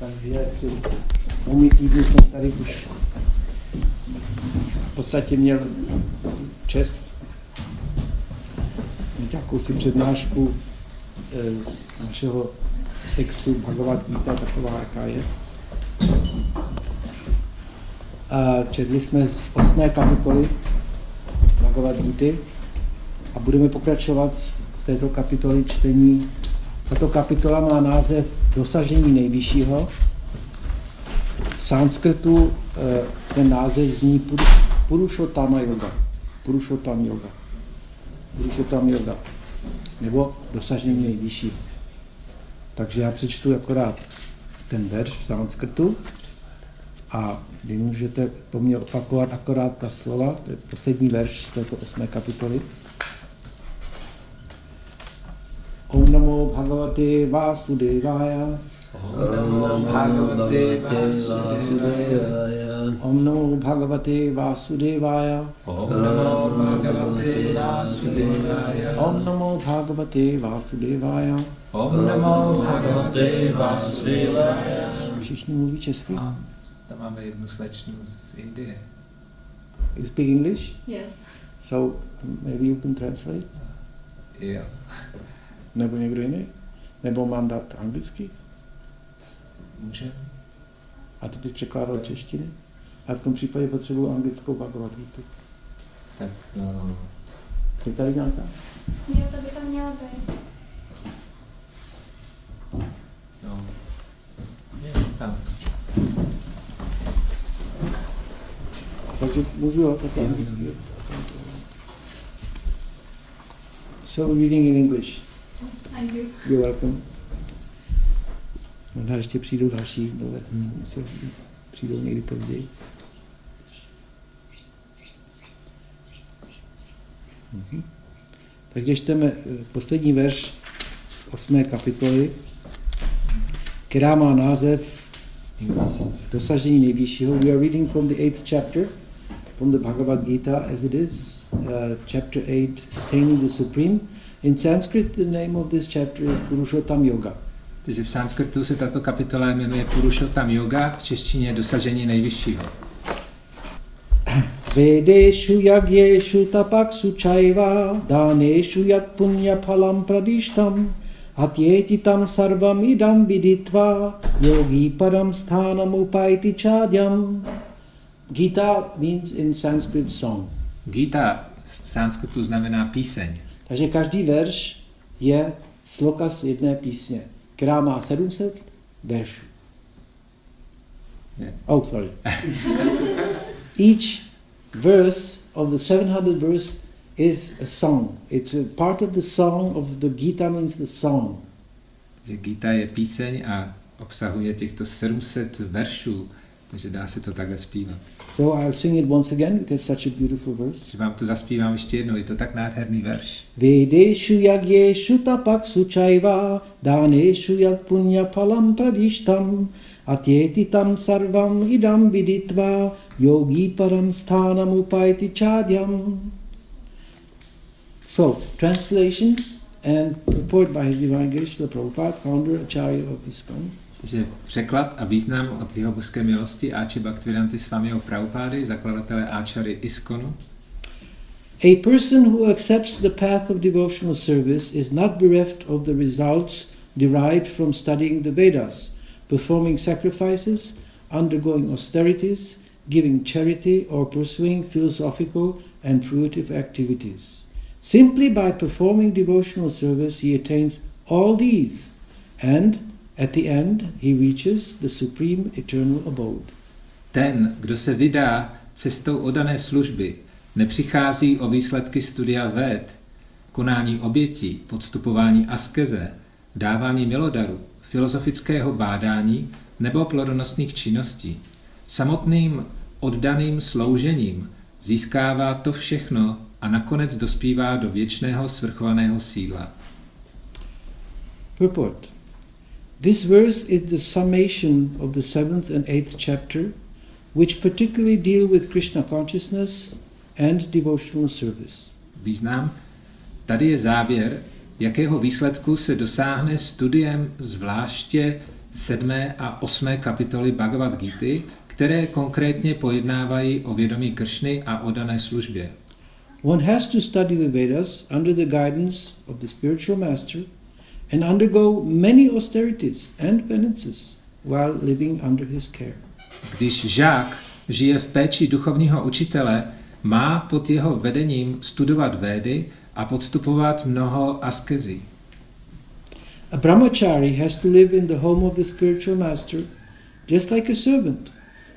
Takže umí týdnu jsem tady už v podstatě měl čest mít jakousi přednášku eh, z našeho textu Bhagavad Gita, taková, jaká je. A četli jsme z osmé kapitoly Bhagavad Gita a budeme pokračovat z této kapitoly čtení. Tato kapitola má název Dosažení nejvyššího. V sanskrtu eh, ten název zní Purushotama yoga. Purushotama yoga. Purushotama yoga. Nebo dosažení nejvyššího. Takže já přečtu akorát ten verš v sanskrtu a vy můžete po mně opakovat akorát ta slova, to je poslední verš z této osmé kapitoly. Namo bhagavate vasudevaya. Om namo bhagavate vasudevaya. Om namo bhagavate vasudevaya. Om namo bhagavate vasudevaya. Om namo bhagavate vasudevaya. Om namo bhagavate vasudevaya. Všichni mluví česky? Tam máme jednu slečnu z Indie. You speak English? Yes. So maybe you can translate? Jo. Nebo někdo jiný? Nebo mám dát anglicky? Může? A ty bys překládal češtiny? A v tom případě potřebuji anglickou Bhagavad Gita. Tak no, Je tady nějaká? Jo, to by tam mělo být. no. Je, tam. Takže můžu jo, tak anglicky. So reading in English. Thank you. You're welcome. Možná ještě přijdou další, nové, se přijdou někdy později. Mhm. Takže čteme eh, poslední verš z osmé kapitoly, která má název Dosažení nejvyššího. We are reading from the eighth chapter, from the Bhagavad Gita as it is, uh, chapter 8, Attaining the Supreme. In Sanskrit, the name of this chapter is Purushottam Yoga. Takže v sanskrtu se tato kapitola jmenuje Purushottam Yoga, v češtině dosažení nejvyššího. Vedeshu yagyeshu tapaksu chaiva daneshu yat punya phalam pradishtam atyeti tam sarvam idam viditva yogi param sthanam upaiti chadyam. Gita means in Sanskrit song. Gita v sanskrtu znamená píseň. Takže každý verš je sloka z jedné písně, která má 700 veršů. Je. Oh, sorry. Each verse of the 700 verse is a song. It's a part of the song of the Gita means the song. Že Gita je píseň a obsahuje těchto 700 veršů, takže dá se to takhle zpívat. So I'll sing it once again because it's such a beautiful verse. Že vám to zaspívám ještě jednou, je to tak nádherný verš. Vedeshu yagyeshu tapaksu chaiva daneshu yat punya phalam pradishtam atyeti tam sarvam idam viditva yogi param sthanam upaiti chadyam. So, translation and report by His Divine Grace Srila Prabhupada, founder Acharya of ISKCON. Takže překlad a význam od jeho božské milosti zakladatele Áčary Iskonu. A person who accepts the path of devotional service is not bereft of the results derived from studying the Vedas, performing sacrifices, undergoing austerities, giving charity, or pursuing philosophical and fruitive activities. Simply by performing devotional service, he attains all these, and at the end, he reaches the supreme eternal abode. Ten, kdo se vydá cestou odané služby, nepřichází o výsledky studia véd, konání obětí, podstupování askeze, dávání milodaru, filozofického bádání nebo plodonosných činností. Samotným oddaným sloužením získává to všechno a nakonec dospívá do věčného svrchovaného síla. Purport. This verse is the summation of the seventh and eighth chapter, which particularly deal with Krishna consciousness and devotional service. Význam. Tady je závěr, jakého výsledku se dosáhne studiem zvláště sedmé a osmé kapitoly Bhagavad Gita, které konkrétně pojednávají o vědomí Kršny a o dané službě. One has to study the Vedas under the guidance of the spiritual master and undergo many austerities and penances while living under his care. Když žák žije v péči duchovního učitele, má pod jeho vedením studovat védy a podstupovat mnoho askezí. A brahmachari has to live in the home of the spiritual master just like a servant,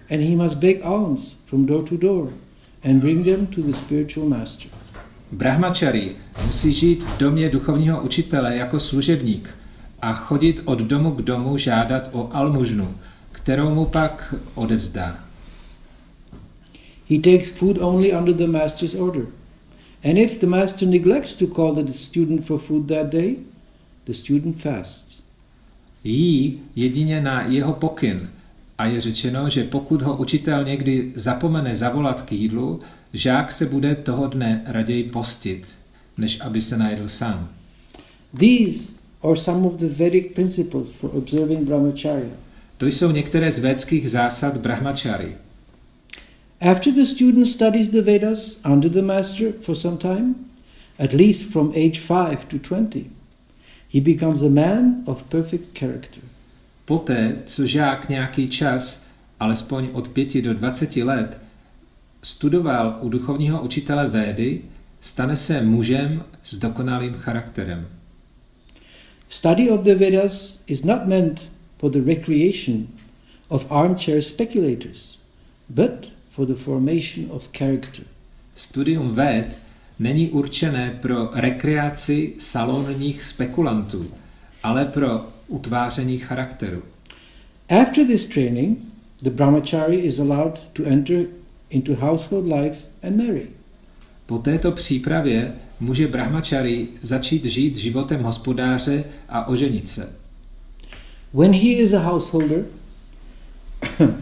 and he must beg alms from door to door and bring them to the spiritual master. Brahmachari musí žít v domě duchovního učitele jako služebník a chodit od domu k domu žádat o almužnu, kterou mu pak odevzdá. He takes food only under the master's order. And if the master neglects to call the student for food that day, the student fasts. Jí jedině na jeho pokyn a je řečeno, že pokud ho učitel někdy zapomene zavolat k jídlu, žák se bude toho dne raději postit, než aby se najedl sám. These are some of the Vedic principles for observing brahmacharya. To jsou některé z védských zásad brahmachary. After the student studies the Vedas under the master for some time, at least from age 5 to 20, he becomes a man of perfect character. Poté, co žák nějaký čas, alespoň od 5 do 20 let, studoval u duchovního učitele Védy, stane se mužem s dokonalým charakterem. Study of the Vedas is not meant for the recreation of armchair speculators, but for the formation of character. Studium Véd není určené pro rekreaci salonních spekulantů, ale pro utváření charakteru. After this training, the brahmachari is allowed to enter into household life and marry. Po této přípravě může brahmachari začít žít životem hospodáře a oženit se. When he is a householder,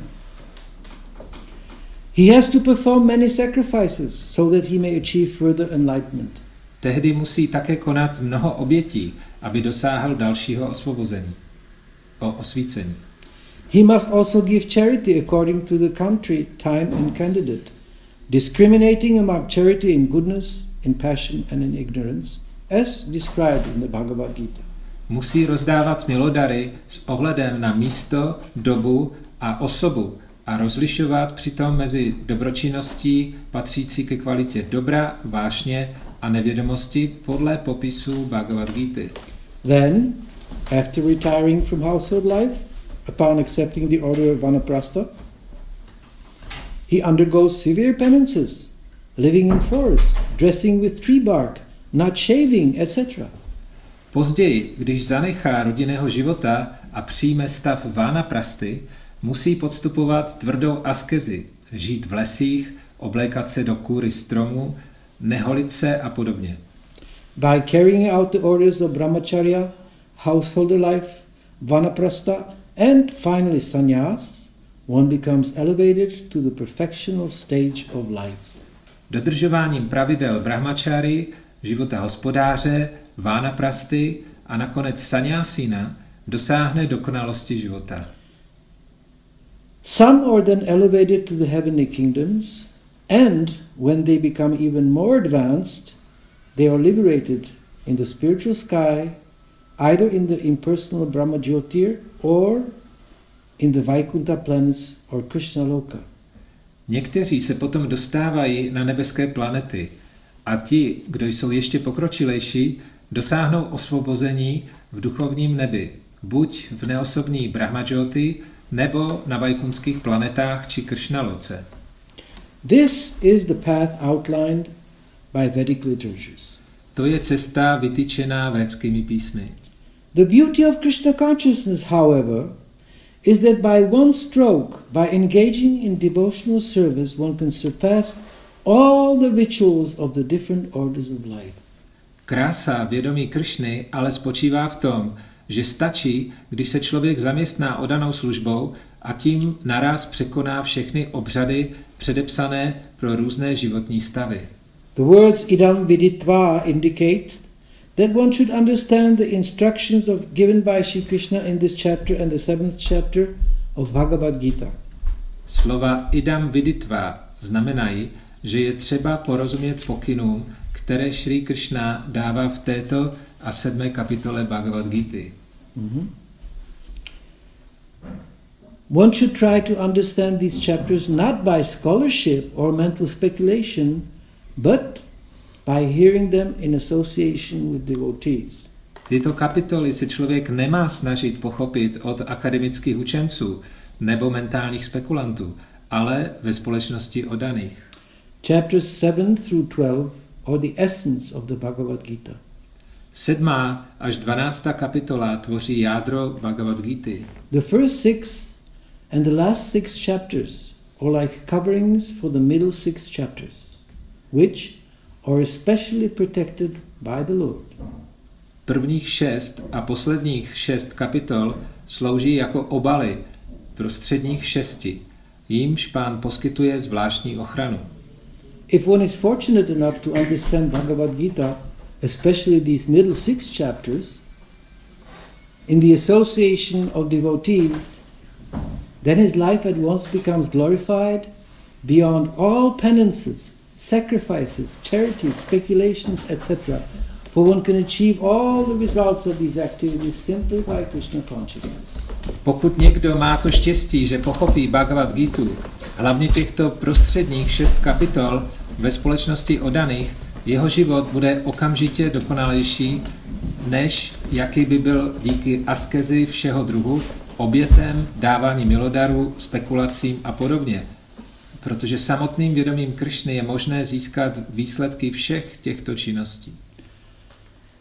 he has to perform many sacrifices so that he may achieve further enlightenment. Tehdy musí také konat mnoho obětí, aby dosáhl dalšího osvobození, o osvícení. He must also give charity according to the country, time, and candidate, discriminating among charity in goodness, in passion, and in ignorance, as described in the Bhagavad Gita. Musí rozdávat milodary s ohledem na místo, dobu a osobu a rozlišovat přitom mezi dobročinností patřící ke kvalitě dobra, vášně a nevědomosti podle popisů Bhagavad Gita. Then, after retiring from household life, upon accepting the order of Vanaprastha, he undergoes severe penances, living in forest, dressing with tree bark, not shaving, etc. Později, když zanechá rodinného života a přijme stav vána prasty, musí podstupovat tvrdou askezi, žít v lesích, oblékat se do kůry stromů, neholit se a podobně. By carrying out the orders of brahmacharya, householder life, vanaprastha, and finally sannyas, one becomes elevated to the perfectional stage of life. Dodržováním pravidel brahmačáry, života hospodáře, vána prasty a nakonec sanyasina dosáhne dokonalosti života. Some are then elevated to the heavenly kingdoms, and when they become even more advanced, they are liberated in the spiritual sky, either in the impersonal Brahma Jyotir or in the Vaikuntha planets or Krishna Loka. Někteří se potom dostávají na nebeské planety a ti, kdo jsou ještě pokročilejší, dosáhnou osvobození v duchovním nebi, buď v neosobní Brahmajoti, nebo na vajkunských planetách či Kršnaloce. This is the path outlined by Vedic liturgies. To je cesta vytyčená védskými písmy. The beauty of Krishna consciousness, however, is that by one stroke, by engaging in devotional service, one can surpass all the rituals of the different orders of life. Krása vědomí Kršny ale spočívá v tom, že stačí, když se člověk zaměstná odanou službou a tím naraz překoná všechny obřady předepsané pro různé životní stavy. The words idam viditva indicate that one should understand the instructions of given by Shri Krishna in this chapter and the seventh chapter of Bhagavad Gita. Slova idam viditva znamenají, že je třeba porozumět pokynům, které Šri Krishna dává v této a sedmé kapitole Bhagavad Gita. Mhm. One should try to understand these chapters not by scholarship or mental speculation, but by hearing them in association with devotees. Tyto kapitoly si člověk nemá snažit pochopit od akademických učenců nebo mentálních spekulantů, ale ve společnosti odaných. Chapters 7 through 12 are the essence of the Bhagavad Gita. Sedmá až dvanáctá kapitola tvoří jádro Bhagavad Gita. The first six and the last six chapters are like coverings for the middle six chapters, which are especially protected by the Lord. Prvních šest a posledních šest kapitol slouží jako obaly prostředních šesti, jímž pán poskytuje zvláštní ochranu. If one is fortunate enough to understand Bhagavad Gita, especially these middle six chapters, in the association of devotees, then his life at once becomes glorified beyond all penances, sacrifices, charities, speculations, etc. For one can achieve all the results of these activities simply by Krishna consciousness. Pokud někdo má to štěstí, že pochopí Bhagavad Gita, hlavně těchto prostředních šest kapitol ve společnosti odaných, jeho život bude okamžitě dokonalejší, než jaký by byl díky askezi všeho druhu, obětem, dávání milodarů, spekulacím a podobně. Protože samotným vědomím Kršny je možné získat výsledky všech těchto činností.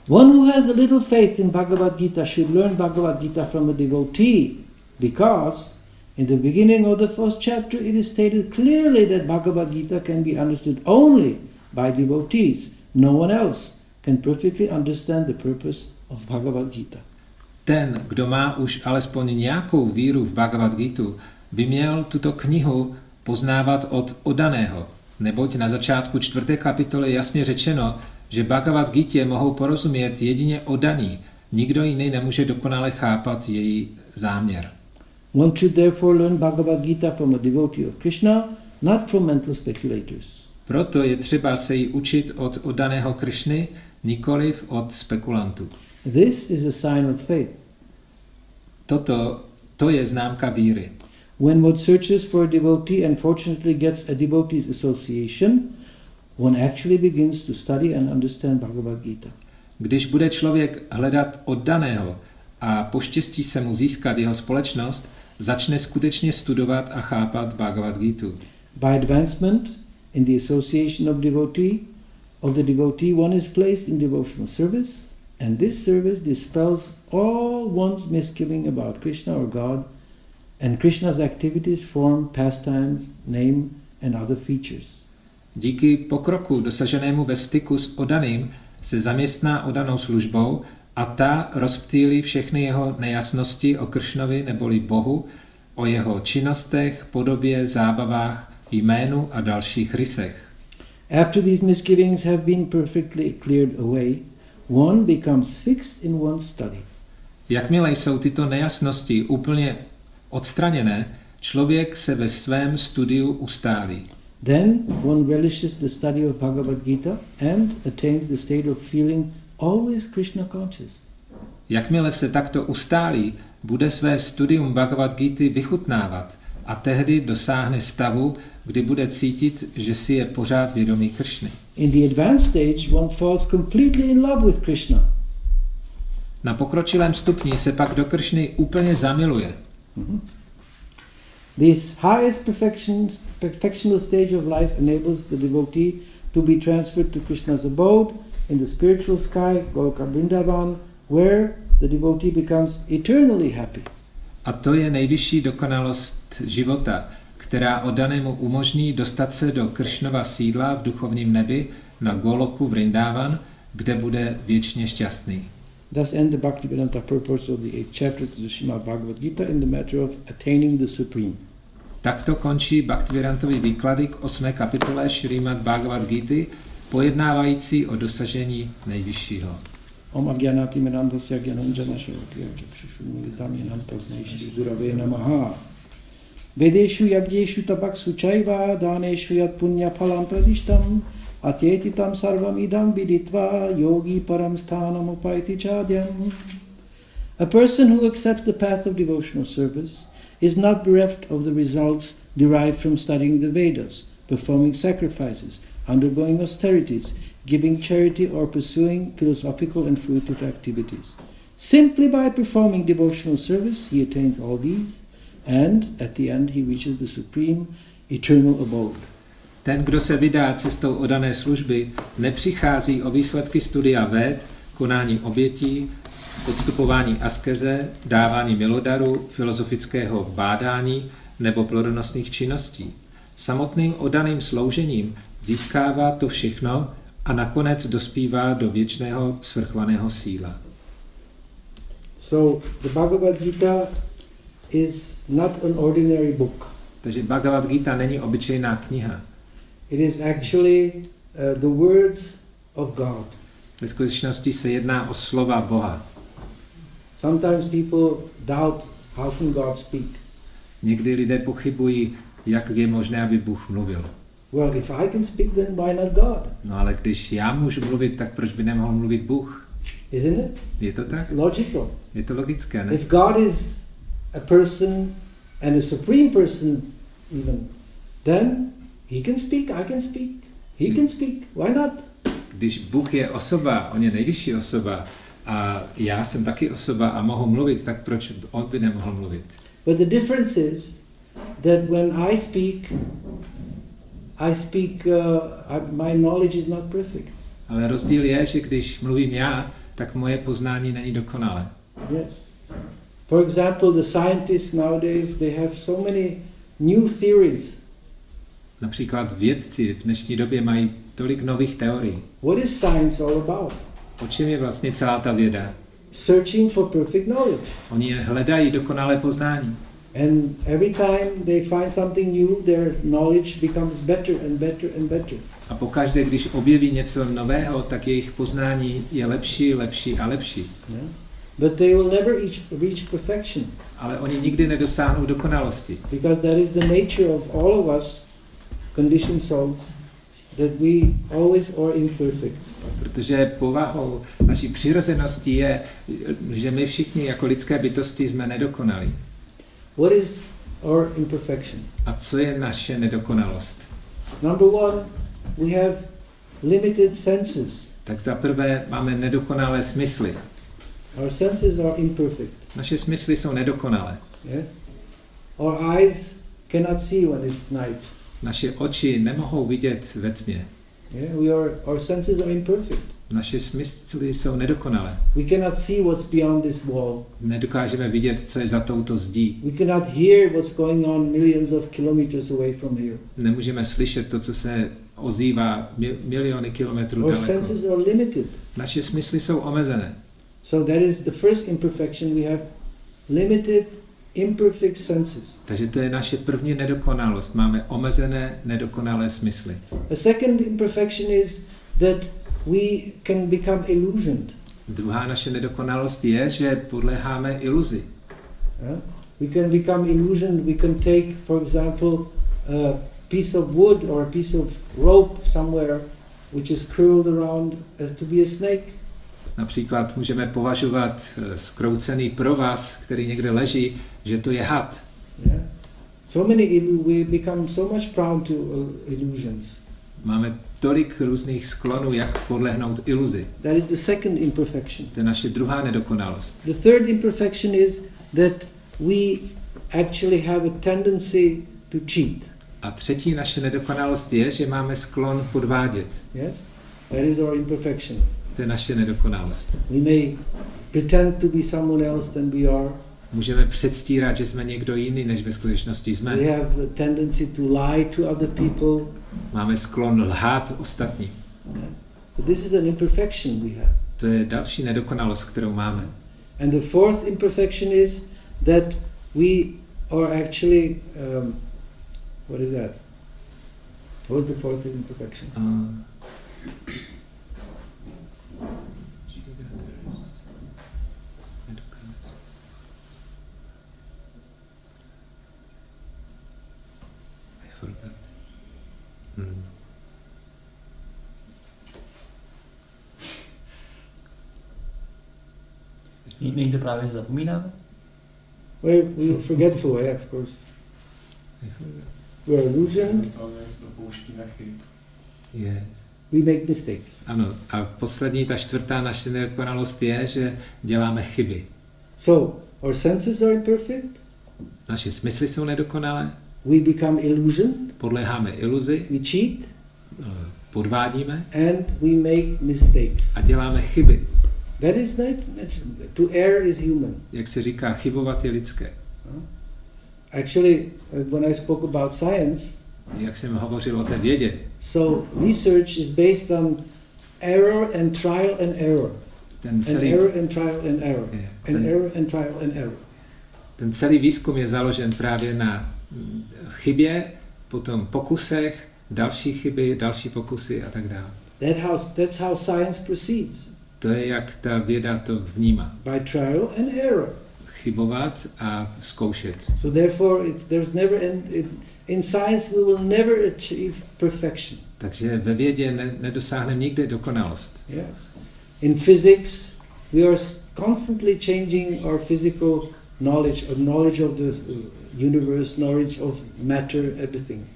One who has a little faith in Bhagavad Gita should learn Bhagavad Gita from a devotee because in the beginning of the first chapter it is stated clearly that Bhagavad Gita can be understood only by devotees. No one else can perfectly understand the purpose of Bhagavad Gita. Ten, kdo má už alespoň nějakou víru v Bhagavad Gita, by měl tuto knihu poznávat od odaného, neboť na začátku čtvrté kapitoly jasně řečeno, že Bhagavad Gita mohou porozumět jedině odaní, nikdo jiný nemůže dokonale chápat její záměr. One should therefore learn Bhagavad Gita from a devotee of Krishna, not from mental speculators. Proto je třeba se jí učit od oddaného Kršny, nikoliv od spekulantů. This is a sign of faith. Toto, to je známka víry. When one searches for a devotee and fortunately gets a devotee's association, one actually begins to study and understand Bhagavad Gita. Když bude člověk hledat oddaného a poštěstí se mu získat jeho společnost, začne skutečně studovat a chápat Bhagavad Gita. By advancement in the association of devotee, of the devotee, one is placed in devotional service, and this service dispels all one's misgiving about Krishna or God, and Krishna's activities, form, pastimes, name, and other features. Díky pokroku dosaženému ve styku s odaným se zaměstná odanou službou a ta rozptýlí všechny jeho nejasnosti o Kršnovi neboli Bohu, o jeho činnostech, podobě, zábavách, jménu a dalších rysech. After these misgivings have been perfectly cleared away, one becomes fixed in one's study. Jakmile jsou tyto nejasnosti úplně odstraněné, člověk se ve svém studiu ustálí. Then one relishes the study of Bhagavad Gita and attains the state of feeling always Krishna conscious. Jakmile se takto ustálí, bude své studium Bhagavad Gita vychutnávat a tehdy dosáhne stavu, kdy bude cítit, že si je pořád vědomý Kršny. In the advanced stage, one falls completely in love with Krishna. Na pokročilém stupni se pak do Kršny úplně zamiluje. Mhm. This highest perfection, perfectional stage of life enables the devotee to be transferred to Krishna's abode in the spiritual sky, Goloka Vrindavan, where the devotee becomes eternally happy. A to je nejvyšší dokonalost života, která oddanému umožní dostat se do Kršnova sídla v duchovním nebi na Goloku Vrindavan, kde bude věčně šťastný. Thus end the Bhaktivedanta purpose of the eighth chapter to the Srimad Bhagavad Gita in the matter of attaining the Supreme. Takto končí Bhaktivedantový výklady k 8. kapitole Šrýmad Bhagavad Gita, pojednávající o dosažení nejvyššího. Om Agyanati Menandasya Gyananjana Shavati Akshushumitam Yanam Tasmai Shri Gurave Namaha Vedeshu Yagjeshu Tabak Suchaiva Daneshu Yat Punya Phalam Pradishtam Atyetitam Sarvam Idam Viditva Yogi Param Sthanam Upaiti Chadyam A person who accepts the path of devotional service is not bereft of the results derived from studying the Vedas, performing sacrifices, undergoing austerities, giving charity, or pursuing philosophical and fruitive activities. Simply by performing devotional service, he attains all these, and at the end, he reaches the supreme eternal abode. Ten, kdo se vydá cestou odané služby, nepřichází o výsledky studia ved, konání obětí, podstupování askeze, dávání milodaru, filozofického bádání nebo plodonosných činností. Samotným odaným sloužením získává to všechno a nakonec dospívá do věčného svrchovaného síla. So, the Bhagavad Gita is not an ordinary book. Takže Bhagavad Gita není obyčejná kniha. It is actually uh, the words of God. Ve skutečnosti se jedná o slova Boha. Sometimes people doubt how can God speak. Někdy lidé pochybují, jak je možné, aby Bůh mluvil. Well, if I can speak, then why not God? No ale když já můžu mluvit, tak proč by nemohl mluvit Bůh? Isn't it? Je to tak? It's logical. Je to logické, ne? If God is a person and a supreme person, even, then He can speak, I can speak. He can speak. Why not? Když Bůh je osoba, on je nejvyšší osoba a já jsem taky osoba a mohu mluvit, tak proč on by nemohl mluvit? But the difference is that when I speak, I speak, uh, I, my knowledge is not perfect. Ale rozdíl je, že když mluvím já, tak moje poznání není dokonalé. Yes. For example, the scientists nowadays, they have so many new theories. Například vědci v dnešní době mají tolik nových teorií. What is science all about? O čem je vlastně celá ta věda? Searching for perfect knowledge. Oni hledají dokonalé poznání. And every time they find something new, their knowledge becomes better and better and better. A pokaždé, když objeví něco nového, tak jejich poznání je lepší, lepší a lepší. Yeah? But they will never reach, reach perfection Ale oni nikdy nedosáhnou dokonalosti. because that is the nature of all of us, conditioned souls, that we always are imperfect. Protože povahou naší přirozeností je, že my všichni jako lidské bytosti jsme nedokonalí. What is our imperfection? A co je naše nedokonalost? Number one, we have limited senses. Tak za prvé máme nedokonalé smysly. Our senses are imperfect. Naše smysly jsou nedokonalé. Yes? Our eyes cannot see when it's night. Naše oči nemohou vidět ve tmě. Yeah? We are, our senses are imperfect. Naše smysly jsou nedokonalé. We cannot see what's beyond this wall. Nedokážeme vidět, co je za touto zdí. We cannot hear what's going on millions of kilometers away from here. Nemůžeme slyšet to, co se ozývá mil- miliony kilometrů Our daleko. senses are limited. Naše smysly jsou omezené. So that is the first imperfection. We have limited, imperfect senses. Takže to je naše první nedokonalost. Máme omezené, nedokonalé smysly. A second imperfection is that we can become illusioned. Druhá naše nedokonalost je, že podléháme iluzi. Yeah? We can become illusioned. We can take, for example, a piece of wood or a piece of rope somewhere which is curled around uh, to be a snake. Například můžeme považovat eh, skroucený provaz, který někde leží, že to je had. Yeah? So many, illu- we become so much prone to uh, illusions. Máme tolik různých sklonů, jak podlehnout iluzi. That is the second imperfection. To je naše druhá nedokonalost. The third imperfection is that we actually have a tendency to cheat. A třetí naše nedokonalost je, že máme sklon podvádět. Yes? That is our imperfection. To je naše nedokonalost. We may pretend to be someone else than we are. Můžeme předstírat, že jsme někdo jiný, než ve skutečnosti We jsme. have a tendency to lie to other people. Máme sklon lhát ostatní. But this is an imperfection we have. To je další nedokonalost, kterou máme. And the fourth imperfection is that we are actually, um, what is that? What is the fourth imperfection? Uh, forgot. Hmm. Není to právě? Well, were forgetful, yeah, of course. We're illusioned, Dopouštíme chyb. Yes. we make mistakes. Ano, a poslední, ta čtvrtá naše nedokonalost je, že děláme chyby. So, our senses are imperfect, Naše smysly jsou nedokonalé, we become illusioned, podléháme iluzi, we cheat, eh, podvádíme and we make mistakes. a děláme chyby. That is natural. To err is human. Jak se říká, chybovat je lidské. Actually, uh, when I spoke about science, Jak jsem hovořil o té vědě, so research is based on error and trial and error. ten And celý, error and trial and error. je, And ten, error and trial and error. ten celý výzkum je založen právě na chybě, potom pokusech, další chyby, další pokusy a tak dále. That how, that's how science proceeds. To je, jak ta věda to vnímá. By trial and error. Chybovat a zkoušet. So therefore, it, there's never in, in, in science we will never achieve perfection. Takže ve vědě ne, nedosáhneme nikdy dokonalost. Yes. In physics, we are constantly changing our physical knowledge, or knowledge of the universe, knowledge of matter, everything.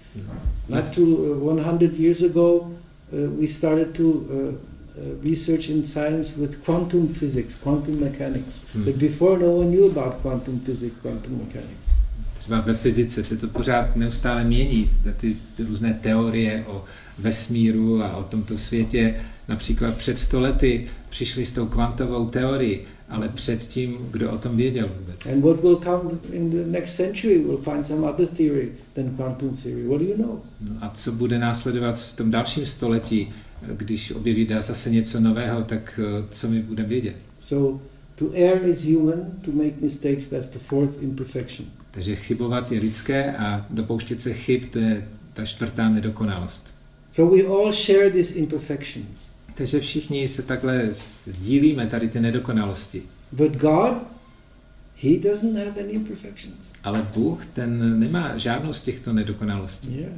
Not too uh, 100 years ago, uh, we started to uh, uh, research in science with quantum physics, quantum mechanics. Hmm. But before, no one knew about quantum physics, quantum mechanics. Třeba ve fyzice se to pořád neustále mění, ty, ty různé teorie o vesmíru a o tomto světě. Například před stolety přišli s tou kvantovou teorií, ale předtím, kdo o tom věděl vůbec. And what will come in the next century, we'll find some other theory than quantum theory. What do you know? No a co bude následovat v tom dalším století, když objeví dá zase něco nového, tak eh, co my budeme vědět? So, to err is human, to make mistakes, that's the fourth imperfection. Takže chybovat je lidské a dopouštět se chyb, to je ta čtvrtá nedokonalost. So, we all share these imperfections. Takže všichni se takhle sdílíme tady ty nedokonalosti. But God, He doesn't have any imperfections. Ale Bůh, ten nemá žádnou z těchto nedokonalostí. Yes.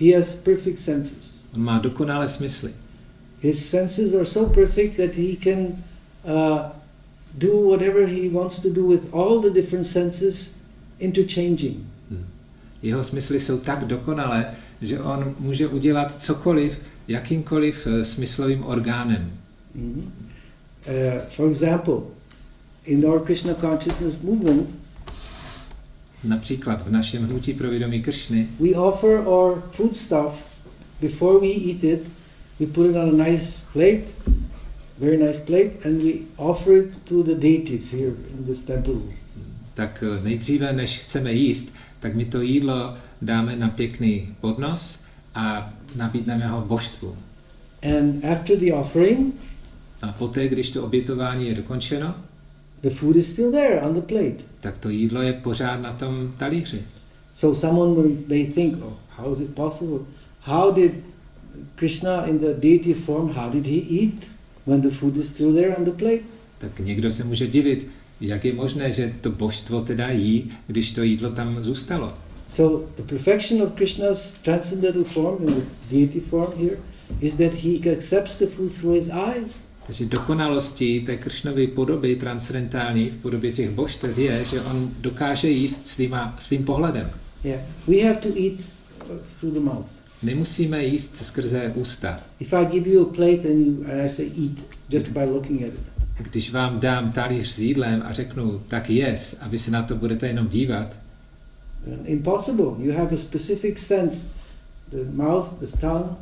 He has perfect senses. On má dokonalé smysly. His senses are so perfect that He can uh, do whatever He wants to do with all the different senses interchanging. Jeho smysly jsou tak dokonalé, že on může udělat cokoliv, jakýmkoliv eh, smyslovým orgánem. Mhm. Uh, for example, in our Krishna consciousness movement, Například v našem hnutí pro vědomí Kršny we offer our food stuff before we eat it. We put it on a nice plate, very nice plate, and we offer it to the deities here in this temple. tak eh, nejdříve, než chceme jíst, tak my to jídlo dáme na pěkný podnos a nabídneme ho božstvu. And after the offering, A poté, když to obětování je dokončeno, the food is still there on the plate. tak to jídlo je pořád na tom talíři. So someone will, may think, oh, how is it possible? How did Krishna in the deity form, how did he eat when the food is still there on the plate? Tak někdo se může divit, jak je možné, že to božstvo teda jí, když to jídlo tam zůstalo. So the perfection of Krishna's transcendental form in the deity form here is that he accepts the food through his eyes. Takže dokonalostí té Kršnovy podoby transcendentální v podobě těch božstev je, že on dokáže jíst svýma, svým pohledem. Yeah, we have to eat uh, through the mouth. Nemusíme jíst skrze ústa. If I give you a plate and, you, and I say eat just by looking at it, Když vám dám talíř s jídlem a řeknu, tak jes, a vy se na to budete jenom dívat, impossible. You have a specific sense, the mouth, the tongue,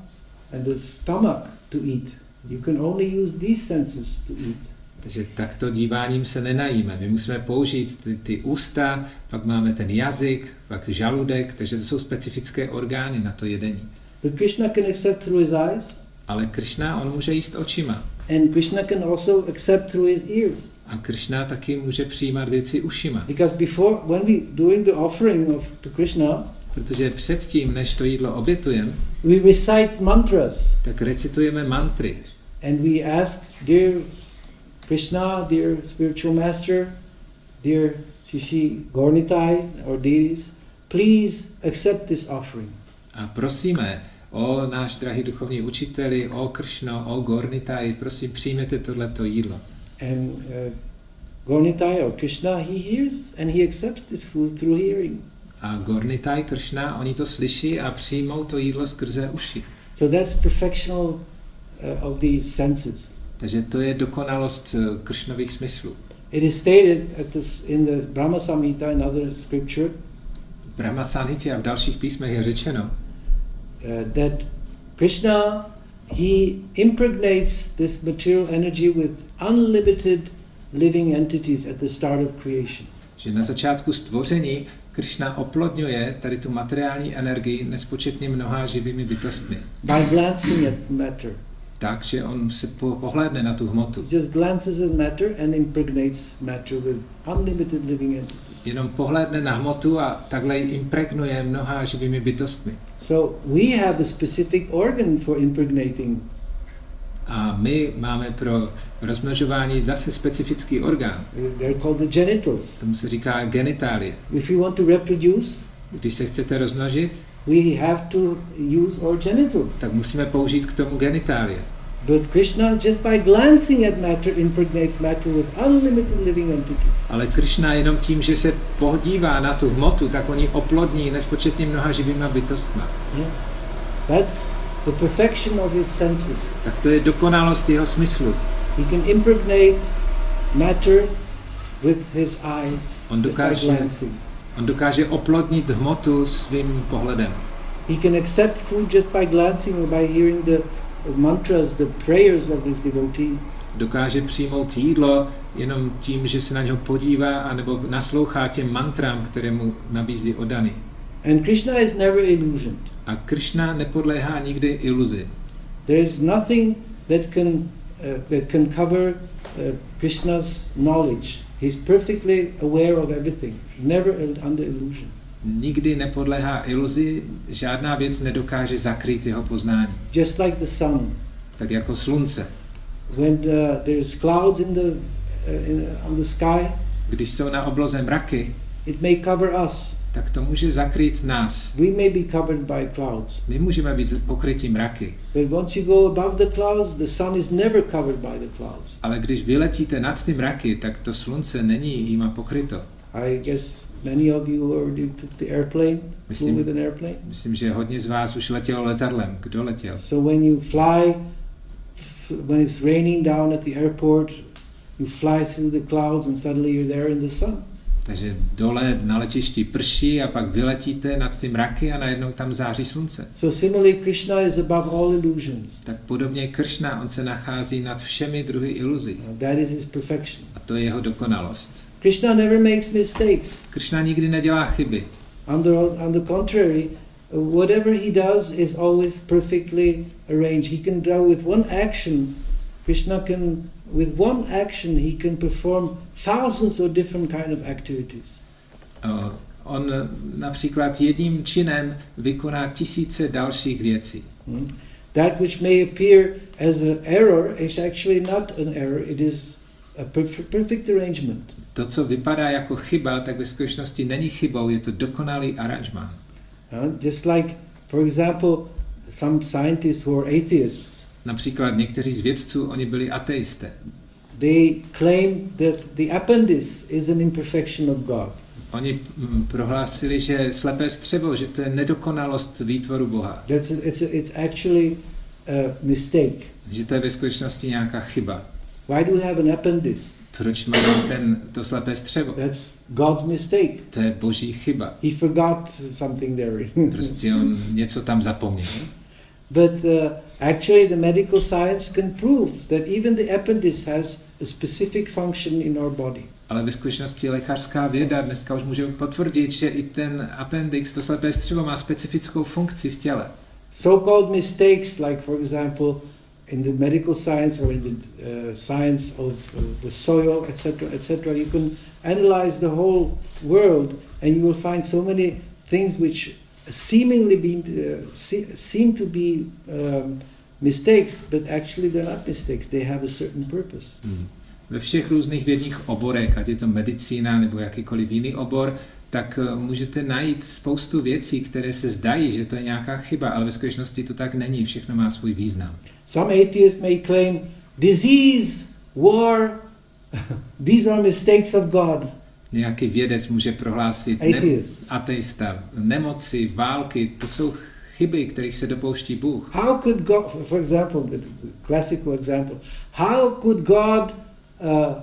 and the stomach to eat. You can only use these senses to eat. takže takto díváním se nenajíme. My musíme použít ty, ty ústa, pak máme ten jazyk, pak žaludek, takže to jsou specifické orgány na to jedení. But Krishna can accept through his eyes, Ale Kršna, on může jíst očima. And Krishna can also accept through his ears. A Kršna taky může přijímat věci ušima. Because before, when we doing the offering of to Krishna, Protože předtím, než to jídlo obětujeme, we recite mantras tak recitujeme mantry. and we ask, dear Krishna, dear spiritual master, dear Shishi Gornitai or deities, please accept this offering. A prosíme o náš drahý duchovní učiteli, o Kršno, o Gornitaj, prosím přijměte tohleto jídlo. And uh, Gornitai or Krishna, he hears and he accepts this food through hearing. A Gornitaj, Kršna, oni to slyší a přijmou to jídlo skrze uši. So that's perfectional uh, of the senses. Takže to je dokonalost eh, Kršnových smyslů. It is stated at this, in the Brahma Samhita, another scripture, V Brahma Sanhitě a v dalších písmech je řečeno, uh, that Krishna, he impregnates this material energy with unlimited living entities at the start of creation. že na začátku stvoření Kršna oplodňuje tady tu materiální energii nespočetně mnoha živými bytostmi. by glancing at matter. Tak, že on se po- pohlédne na tu hmotu. Just glances at matter and impregnates matter with unlimited living entities. Jenom pohlédne na hmotu a takhle ji impregnuje mnoha živými bytostmi. So we have a specific organ for impregnating. A my máme pro rozmnožování zase specifický orgán. They're called the genitals. Tomu se říká genitálie. If you want to reproduce, Když se chcete rozmnožit, we have to use our genitals. tak musíme použít k tomu genitálie. But Krishna, just by glancing at matter, impregnates matter with unlimited living entities. Ale Kršna jenom tím, že se podívá na tu hmotu, tak oni oplodní nespočetně mnoha živýma bytostma. Yes. That's the perfection of his senses. Tak to je dokonalost jeho smyslu. He can impregnate matter with his eyes, On just by dokáže, glancing. on dokáže oplodnit hmotu svým pohledem. He can accept food just by glancing or by hearing the mantras, the prayers of his devotee. Dokáže přijmout jídlo jenom tím, že se na něho podívá anebo naslouchá těm mantrám, které mu nabízí odany. And Krishna is never illusioned. A Kršna nepodléhá nikdy iluzi. There is nothing that can uh, that can cover uh, Krishna's knowledge. He's perfectly aware of everything, never under illusion. Nikdy nepodléhá iluzi, žádná věc nedokáže zakrýt jeho poznání. Just like the sun, Tak jako slunce. when uh, there's clouds in the uh, in, on the sky, Když jsou na obloze mraky, it may cover us. tak to může zakrýt nás. We may be covered by clouds. My můžeme být pokryti mraky, But once you go above the clouds, the sun is never covered by the clouds. ale když vyletíte nad ty mraky, tak to slunce není jima pokryto. I guess many of you already took the airplane, Myslím, with an airplane. myslím, že hodně z vás už letělo letadlem. Kdo letěl? So when you fly, when it's raining down at the airport, you fly through the clouds and suddenly you're there in the sun. Takže dole na letišti prší a pak vyletíte nad ty mraky a najednou tam září slunce. So similarly, Krishna is above all illusions. Tak podobně Kršna, on se nachází nad všemi druhy iluzí. That is his perfection. A to je jeho dokonalost. Krishna never makes mistakes. Kršna nikdy nedělá chyby. On the, on the contrary, uh, whatever he does is always perfectly arranged. He can do with one action, Krishna can, with one action, he can perform thousands of different kind of activities. O, On například jedním činem vykoná tisíce dalších věcí. Hmm? That which may appear as an error is actually not an error, it is a perf- perfect arrangement. To, co vypadá jako chyba, tak ve skutečnosti není chybou, je to dokonalý aranžmán. Uh, just like, for example, some scientists who are atheists, Například někteří z vědců, oni byli ateisté. they claim that the appendix is an imperfection of God. Oni mm, prohlásili, že slepé střevo, že to je nedokonalost výtvoru Boha. That's it's, it's actually a mistake. Že to je ve skutečnosti nějaká chyba. Why do we have an appendix? Proč máme ten, to slepé střevo? That's God's mistake. To je boží chyba. He forgot something there. Prostě on něco tam zapomněl. but uh, actually, the medical science can prove that even the appendix has a specific function in our body. Ale ve skutečnosti lékařská věda dneska už může potvrdit, že i ten appendix, to slepé střevo, má specifickou funkci v těle. So-called mistakes, like for example, in the medical science or in the uh, science of uh, the soil, etc., etc., you can analyze the whole world, and you will find so many things which seemingly be, uh, se- seem to be um, mistakes, but actually they're not mistakes. They have a certain purpose. Ve všech různých vědních oborech, ať je to medicína nebo jakýkoliv jiný obor, tak eh, můžete najít spoustu věcí, které se zdají, že to je nějaká chyba, ale ve skutečnosti to tak není, všechno má svůj význam. Some atheists may claim disease, war, these are mistakes of God. Nějaký vědec může prohlásit, ne, ateista, nemoci, války, to jsou chyby, kterých se dopouští Bůh. How could God, for example, the, the classical example, how could God, uh,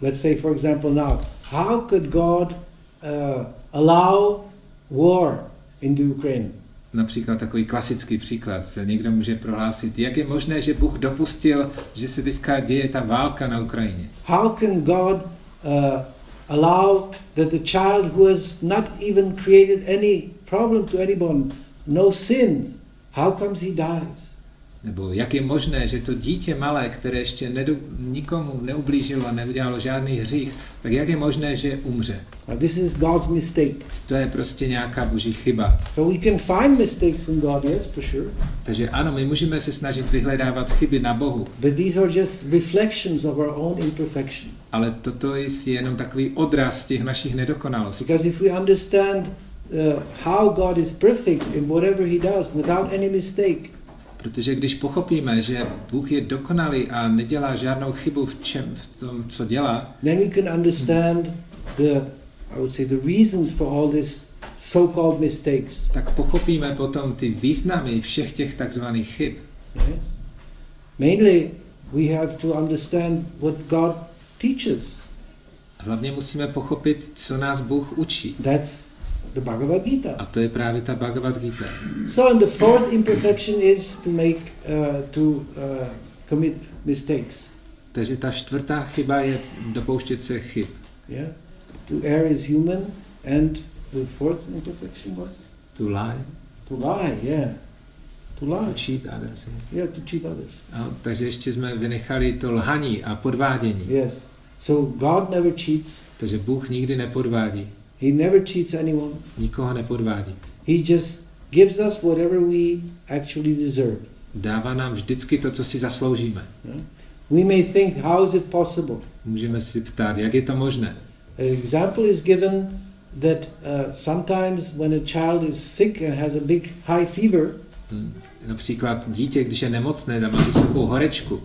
let's say, for example, now, how could God uh, allow war into Ukraine? Například takový klasický příklad. se Někdo může prohlásit, jak je možné, že Bůh dopustil, že se teďka děje ta válka na Ukrajině. How can God uh, allow that the child who has not even created any problem to anyone, no sin, how comes he dies? Nebo jak je možné, že to dítě malé, které ještě nedu, nikomu neublížilo a neudělalo žádný hřích, tak jak je možné, že umře? Now, this is God's mistake. To je prostě nějaká boží chyba. So we can find mistakes in God, yes, for sure. Takže ano, my můžeme se snažit vyhledávat chyby na Bohu, But these are just reflections of our own imperfection. ale toto je jenom takový odraz těch našich nedokonalostí. Because if we understand uh, how God is perfect in whatever He does without any mistake, Protože když pochopíme, že Bůh je dokonalý a nedělá žádnou chybu v, čem, v tom, co dělá, then we can understand the, I would say, the reasons for all these so-called mistakes. tak pochopíme potom ty významy všech těch takzvaných chyb. Yes. Mainly, we have to understand what God teaches. Hlavně musíme pochopit, co nás Bůh učí. That's the Bhagavad Gita. A to je právě ta Bhagavad Gita. So, and the fourth imperfection is to make, uh, to uh, commit mistakes. Takže ta čtvrtá chyba je dopouštět se chyb. Yeah, to err is human, and the fourth imperfection was To lie, to lie. Yeah, to to lie. cheat others. Yeah, to cheat others. A, takže ještě jsme vynechali to lhaní a podvádění. Yes. So God never cheats. Takže Bůh nikdy nepodvádí. He never cheats anyone. Nikoho nepodvádí. He just gives us whatever we actually deserve. Dává nám vždycky to, co si zasloužíme. Yeah? We may think, how is it possible? Můžeme si ptát, jak je to možné. An example is given that uh, sometimes when a child is sick and has a big high fever, Hm, Například dítě, když je nemocné, a má vysokou horečku,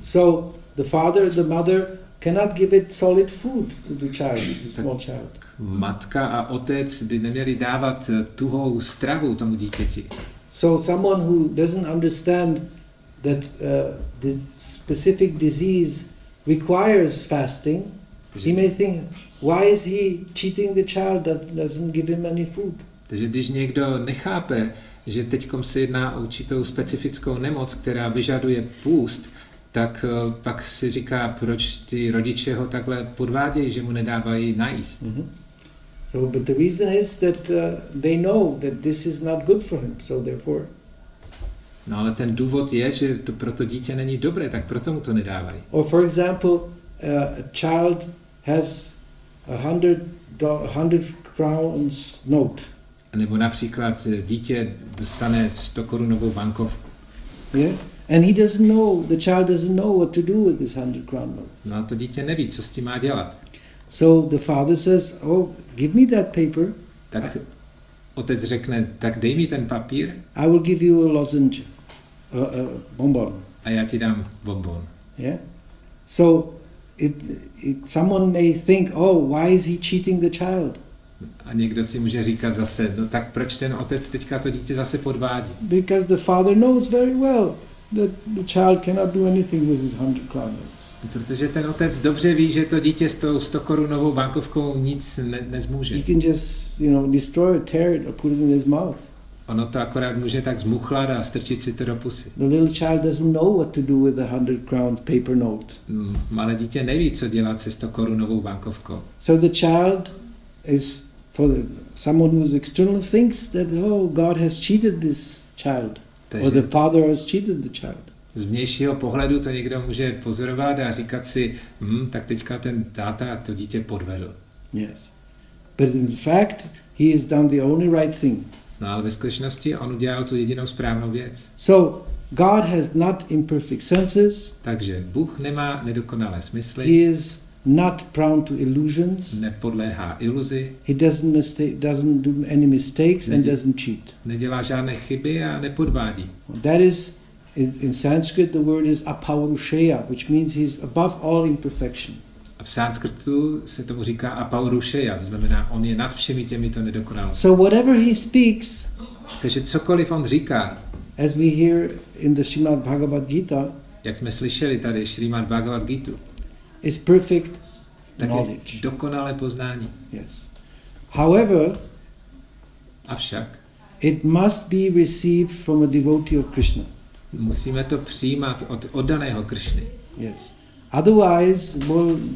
so the father, the mother cannot give it solid food to the child, the small child. Matka a otec by neměli dávat eh, tuhou stravu tomu dítěti. So someone who doesn't understand that uh, this specific disease requires fasting, he may think, why is he cheating the child that doesn't give him any food? Takže když někdo nechápe, že teď se jedná o určitou specifickou nemoc, která vyžaduje půst, tak eh, pak si říká, proč ty rodiče ho takhle podvádějí, že mu nedávají najíst. So, but the reason is that uh, they know that this is not good for him. So therefore, No ale ten důvod je, že to pro to dítě není dobré, tak proto mu to nedávají. or for example, uh, a child has a hundred do- hundred crowns note. Nebo například eh, dítě dostane 100 korunovou bankovku. Yeah, and he doesn't know. The child doesn't know what to do with this hundred crown note. No a to dítě neví, co s tím má dělat. So the father says, "Oh, give me that paper. Tak otec řekne, tak dej mi ten papír I will give you a lozenge, a, a bonbon." a já ti dám bonbon. Yeah. So it, it, someone may think, "Oh, why is he cheating the child?" A někdo si může říkat zase, no tak proč ten otec teďka to dítě zase podvádí? Because the father knows very well that the child cannot do anything with his hundred notes. Protože ten otec dobře ví, že to dítě s tou 100 korunovou bankovkou nic ne, nezmůže. He can just, you know, destroy it, tear it, or put it in his mouth. Ono to akorát může tak zmuchlat a strčit si to do pusy. The little child doesn't know what to do with the hundred crowns paper note. Mm, Malé dítě neví, co dělat se 100 korunovou bankovkou. So the child is for the, someone who's external thinks that oh God has cheated this child or Takže the father has cheated the child. Z vnějšího pohledu to někdo může pozorovat a říkat si, hm, tak teďka ten táta to dítě podvedl. Yes, but in fact he has done the only right thing. No ale ve skutečnosti on udělal tu jedinou správnou věc. So God has not imperfect senses. Takže Bůh nemá nedokonalé smysly, He is not prone to illusions. nepodléhá iluzi, He doesn't mistake, doesn't do any mistakes and Mhm. doesn't cheat. nedělá žádné chyby a nepodvádí. That is, in, in Sanskrit, the word is apaurushaya, which means he's above all imperfection. A v sanskrtu se tomu říká apaurušeya, to znamená, on je nad všemi těmito nedokonalostmi. So whatever he speaks, Takže cokoliv on říká, as we hear in the Srimad Bhagavad Gita, jak jsme slyšeli tady Šrímad Bhagavad Gita, is perfect tak je knowledge. dokonalé poznání. Yes. However, Avšak it must be received from a devotee of Krishna. Musíme to přijímat od oddaného Kršny. Yes. Otherwise,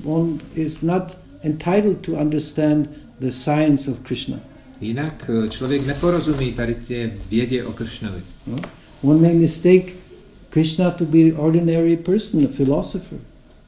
one, is not entitled to understand the science of Krishna. Jinak eh, člověk neporozumí tady tě vědě o Kršnovi. no? One may mistake Krishna to be an ordinary person, a philosopher.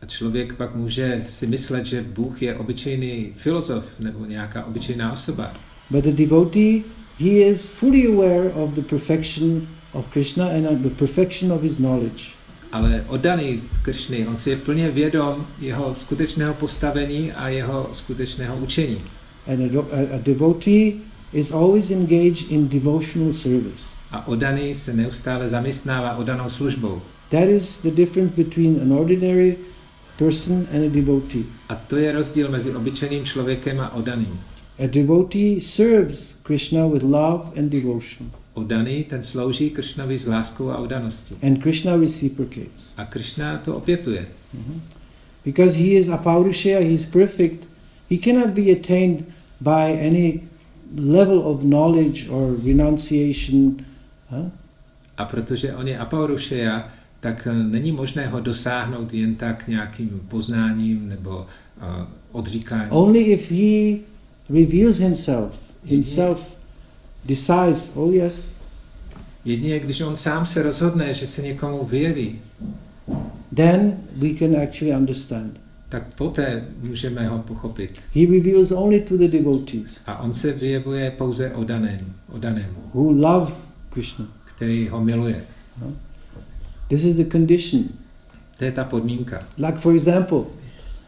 A člověk pak může si myslet, že Bůh je obyčejný filozof nebo nějaká obyčejná osoba. But the devotee, he is fully aware of the perfection of Krishna and the perfection of his knowledge. Ale oddaný Kršny, on si je plně vědom jeho skutečného postavení a jeho skutečného učení. And a, a, a devotee is always engaged in devotional service. A oddaný se neustále zaměstnává oddanou službou. That is the difference between an ordinary person and a devotee. A to je rozdíl mezi obyčejným člověkem a oddaným. A devotee serves Krishna with love and devotion, Oddaný ten slouží Kršnovi s láskou a oddaností. and Krishna reciprocates. A Kršna to opětuje. Mhm. Because he is Apaurushaya, he is perfect, he cannot be attained by any level of knowledge or renunciation. huh? A protože on je apaurušeja, tak eh, není možné ho dosáhnout jen tak nějakým poznáním nebo uh, odříkáním. Only if he reveals himself, himself decides, oh yes, Jedině když on sám se rozhodne, že se někomu vyjeví, then we can actually understand. tak poté můžeme ho pochopit. He reveals only to the devotees A on se vyjevuje pouze odanému, odanému who love Krishna. který ho miluje. This is the condition. To je ta podmínka. Like, for example,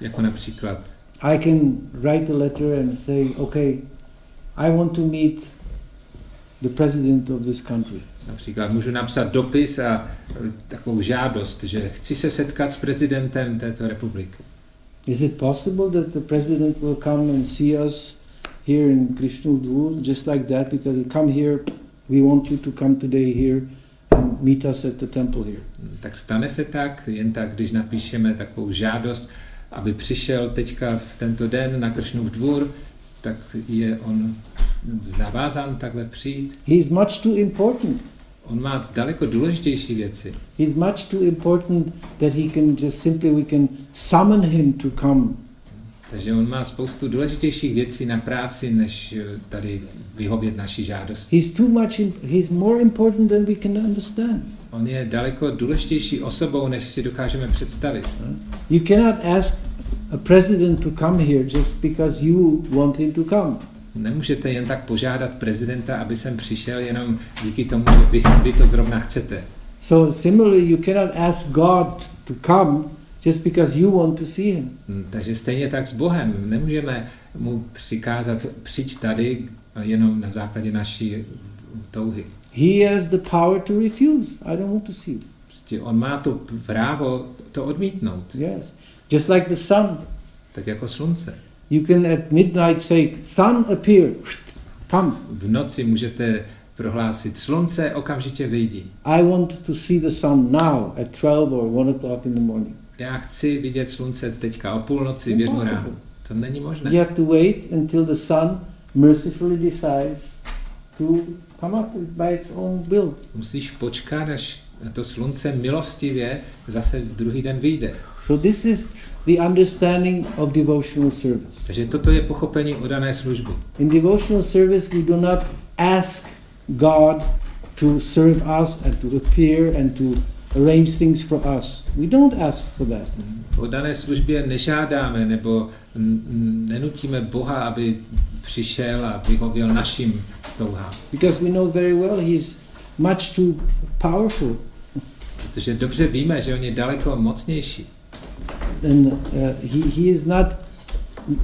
Jako například, I can write a letter and say, okay, I want to meet the president of this country. například můžu napsat dopis a eh, takovou žádost, že chci se setkat s prezidentem této republiky. Is it possible that the president will come and see us here in Krishnudwur just like that? Because he come here, we want you to come today here and meet us at the temple here. Tak stane se tak, jen tak, když napíšeme takovou žádost, aby přišel teďka v tento den na Kršnův dvůr, tak je on zavázán takhle přijít. He is much too important. On má daleko důležitější věci. He's much too important that he can just simply we can summon him to come. Takže on má spoustu důležitějších věcí na práci, než eh, tady vyhovět naší žádosti. He's too much. im- He's more important than we can understand. On je daleko důležitější osobou, než si dokážeme představit. You cannot ask a president to come here just because you want him to come. Nemůžete jen tak požádat prezidenta, aby sem přišel, jenom díky tomu, že vy, vy to zrovna chcete. So similarly, you cannot ask God to come just because you want to see him. Hm, Takže stejně tak s Bohem. Nemůžeme mu přikázat přijď tady jenom na základě naší touhy. He has the power to refuse. I don't want to see you. Prostě on má to právo to odmítnout, Yes. Just like the sun. tak jako slunce. You can at midnight say, Sun appear. Come. V noci můžete prohlásit slunce, okamžitě vyjdi. I want to see the sun now at 12 or 1 o'clock in the morning. Já chci vidět slunce teďka o půlnoci v jednu ráno. To není možné. You have to wait until the sun mercifully decides to come up by its own will. Musíš počkat, až to slunce milostivě zase druhý den vyjde. So this is the understanding of devotional service. Takže toto je pochopení odané služby. In devotional service, we do not ask God to serve us and to appear and to arrange things for us. We don't ask for that. V oddané službě nežádáme nebo nenutíme Boha, aby přišel a vyhověl našim touhám. Because we know very well He's much too powerful. Protože dobře víme, že on je daleko mocnější. Then uh, he, he is not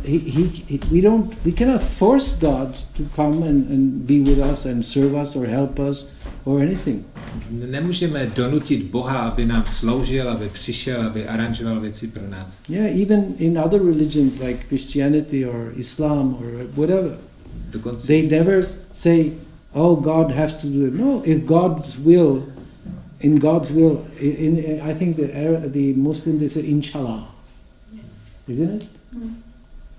he, he, he, we don't we cannot force God to come and, and be with us and serve us or help us or anything. Nemůžeme donutit Boha, aby nám sloužil, aby přišel, aby aranžoval věci pro nás. Yeah, even in other religions like Christianity or Islam or whatever, they never say, "Oh, God has to do it." No, if God's will, in God's will, in, in I think the Arab, the Muslim they say Inshallah, isn't it? Hmm.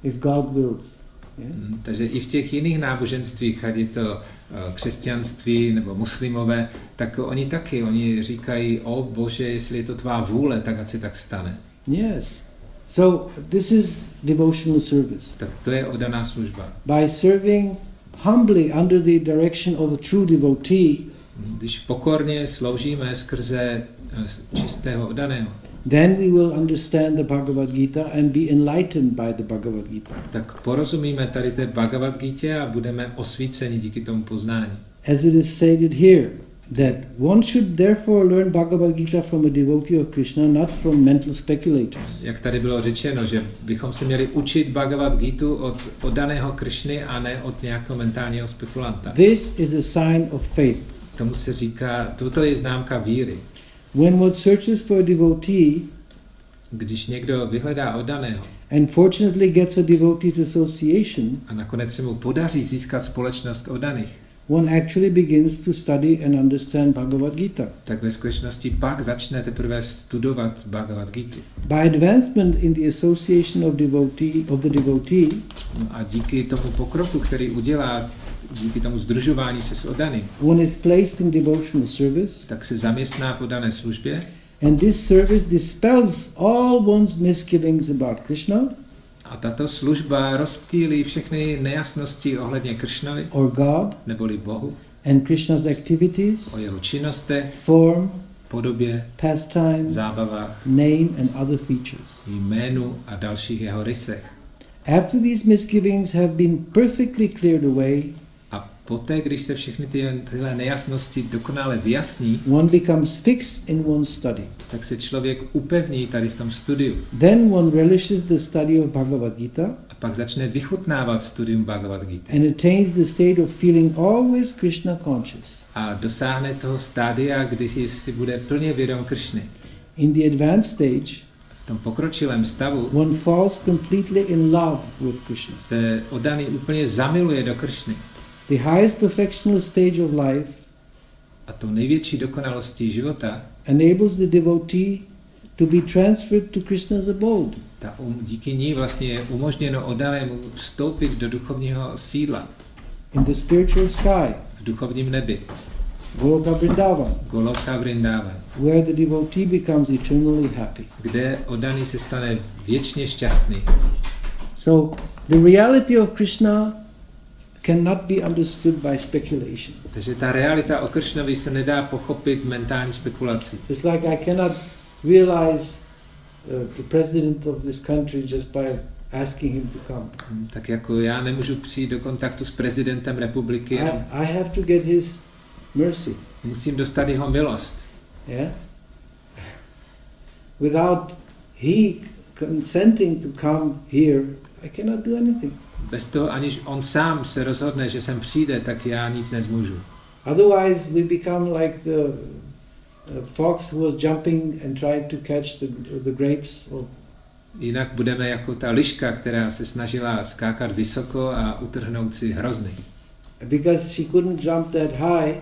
If God wills. Yeah? Mm, Takže i v těch jiných náboženstvích, ať je to eh, křesťanství nebo muslimové, tak oni taky, oni říkají, o Bože, jestli je to tvá vůle, tak ať se tak stane. Yes. So this is devotional service. Tak to je odaná služba. By serving humbly under the direction of a true devotee, Mm, Když pokorně sloužíme skrze eh, čistého odaného, then we will understand the Bhagavad Gita and be enlightened by the Bhagavad Gita. tak porozumíme tady té Bhagavad Gita a budeme osvíceni díky tomu poznání. As it is stated here, that one should therefore learn Bhagavad Gita from a devotee of Krishna, not from mental speculators. Jak tady bylo řečeno, že bychom se měli učit Bhagavad Gita od odaného Kršny a ne od nějakého mentálního spekulanta. This is a sign of faith. Tomu se říká, toto je známka víry. When one searches for a devotee Když někdo vyhledá odaného and fortunately gets a devotee's association, a nakonec se mu podaří získat společnost odaných, one actually begins to study and understand Bhagavad Gita. tak ve skutečnosti pak začne teprve studovat Bhagavad Gita. By advancement in the association of devotee of the devotee, No a díky tomu pokroku, který udělá, díky tomu združování se s odaným, one is placed in devotional service, tak se zaměstná v odané službě and this service dispels all one's misgivings about Krishna a tato služba rozptýlí všechny nejasnosti ohledně Kršnovi, or God neboli Bohu, and Krishna's activities, o jeho činnostech, form, podobě, pastimes, zábavách, name, and other features. jménu a dalších jeho rysech. After these misgivings have been perfectly cleared away, poté, když se všechny ty, tyhle nejasnosti dokonale vyjasní, one becomes fixed in one's study. tak se člověk upevní tady v tom studiu Then one relishes the study of Bhagavad Gita a pak začne vychutnávat studium Bhagavad Gita and attains the state of feeling always Krishna conscious. a dosáhne toho stádia, kdy si, si bude plně vědom Kršny. In the advanced stage, V tom pokročilém stavu one falls completely in love with Krishna. se odaný úplně zamiluje do Kršny. The highest perfectional stage of life A tou největší dokonalostí života, enables the devotee to be transferred to Krishna's abode. ta um, díky ní vlastně je umožněno odanému vstoupit do duchovního sídla in the spiritual sky, v duchovním nebi, Goloka Vrindavan, Goloka Vrindavan, where the devotee becomes eternally happy. kde odaný se stane věčně šťastný. So the reality of Krishna cannot be understood by speculation. Takže ta realita o Kršnovi se nedá pochopit mentální spekulací. It's like I cannot realize uh, the president of this country just by asking him to come. Hm, Tak jako já nemůžu přijít do kontaktu s prezidentem republiky, I, I have to get his mercy. musím dostat jeho milost. Yeah. Without he consenting to come here, I cannot do anything. Bez toho, aniž on sám se rozhodne, že sem přijde, tak já nic nezmůžu. Otherwise, we become like the fox who was jumping and tried to catch the, the grapes. Or, Jinak budeme jako ta liška, která se snažila skákat vysoko a utrhnout si hrozny. because she couldn't jump that high,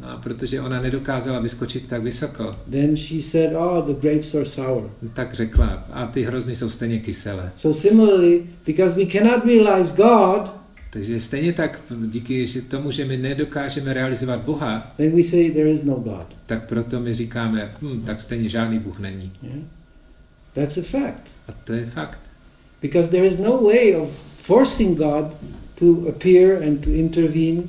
No protože ona nedokázala vyskočit tak vysoko, then she said, "Oh, the grapes are sour." tak řekla, a ty hrozny jsou stejně kyselé. So similarly, because we cannot realize God, Takže stejně tak díky že tomu, že my nedokážeme realizovat Boha, then we say there is no God. tak proto my říkáme, hm, tak stejně žádný Bůh není. Yeah? That's a fact. A to je fakt. Because there is no way of forcing God to appear and to intervene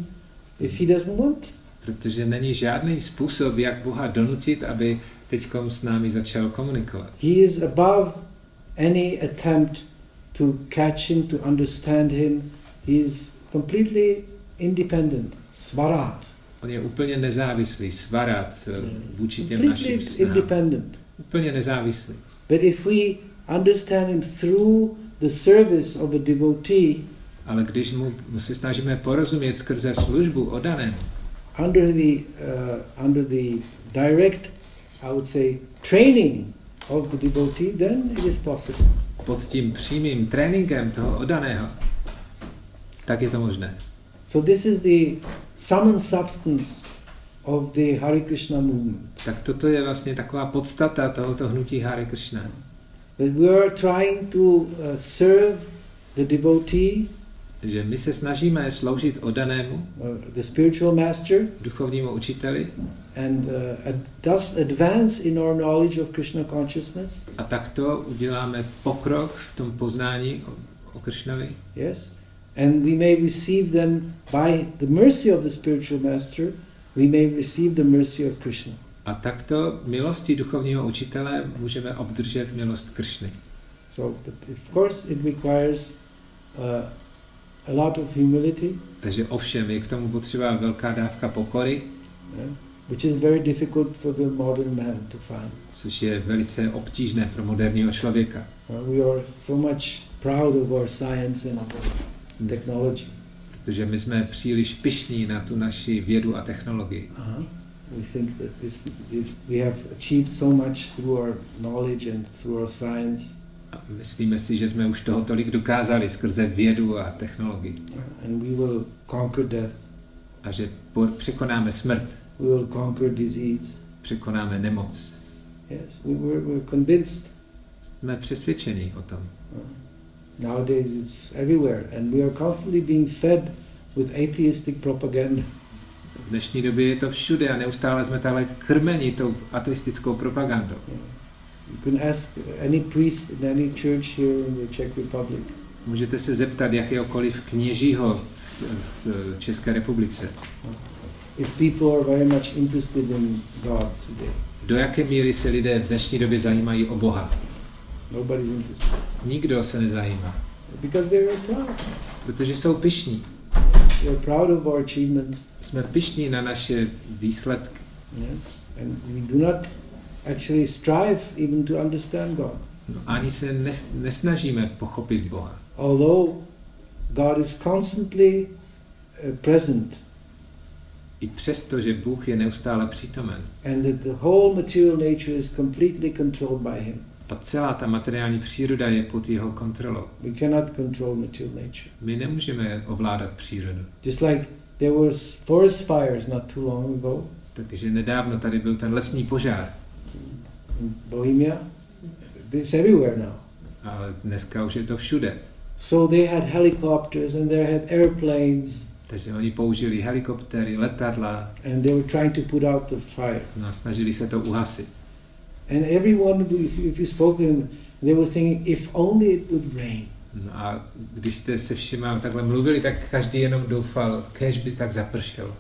if He doesn't want. Protože není žádný způsob, jak Boha donutit, aby teď s námi začal komunikovat. He is above any attempt to catch Him, to understand Him. He is completely independent. Svarat. On je úplně nezávislý, svarat eh, vůči těm našim Completely snahám. independent. Úplně nezávislý. But if we understand him through the service of a devotee Ale když mu, mu se snažíme porozumět skrze službu odanému, under the uh, under the direct, I would say, training of the devotee, then it is possible. pod tím přímým tréninkem toho odaného, tak je to možné. So this is the sum and substance of the Hare Krishna movement. Tak toto je vlastně taková podstata tohoto hnutí Hare Krishna. That we are trying to uh, serve the devotee, Že my se snažíme sloužit odanému, uh, the spiritual master, duchovnímu učiteli and uh, thus advance in our knowledge of Krishna consciousness. a takto uděláme pokrok v tom poznání o, o Kršnovi. Yes, and we may receive then by the mercy of the spiritual master, we may receive the mercy of Krishna. A takto milostí duchovního učitele můžeme obdržet milost Kršny. So, but of course, it requires uh, a lot of humility, Takže ovšem je k tomu potřeba velká dávka pokory, yeah, which is very difficult for the modern man to find. což je velice obtížné pro moderního člověka. Uh, we are so much proud of our science and our technology. Protože my jsme příliš pišní na tu naši vědu a technologii. Uh-huh. We think that this, this, we have achieved so much through our knowledge and through our science, A myslíme si, že jsme už toho tolik dokázali skrze vědu a technologii. and we will conquer death. A že překonáme smrt, We will conquer disease. překonáme nemoc. Yes, we, we're, we're convinced. Jsme přesvědčeni o tom. Uh, nowadays it's everywhere, and we are constantly being fed with atheistic propaganda. V dnešní době je to všude a neustále jsme takhle krmeni tou ateistickou propagandou. You can ask any priest in any church here in the Czech Republic. Můžete se zeptat jakéhokoliv kněžího v, České republice, If people are very much interested in God today, do jaké míry se lidé v dnešní době zajímají o Boha. nobody's interested Nikdo se nezajímá, because they're proud. protože jsou pišní. They're proud of our achievements, Jsme pišní na naše výsledky yeah? and we do not actually strive even to understand God. no, ani se nes, nesnažíme pochopit Boha. Although God is constantly uh, present I přesto, že Bůh je neustále přítomen and that the whole material nature is completely controlled by Him. a celá ta materiální příroda je pod jeho kontrolou. We cannot control material nature. My nemůžeme ovládat přírodu. Just like there was forest fires not too long ago Takže nedávno tady byl ten lesní požár, Bohemia. It's everywhere now. ale dneska už je to všude. So they had helicopters and they had airplanes Takže oni použili helikoptéry, letadla and they were trying to put out the fire. no a snažili se to uhasit. And everyone, if you, if you spoke to them, they were thinking, if only it would rain. No a když jste se všema takhle mluvili, tak každý jenom doufal, kež by tak zapršelo.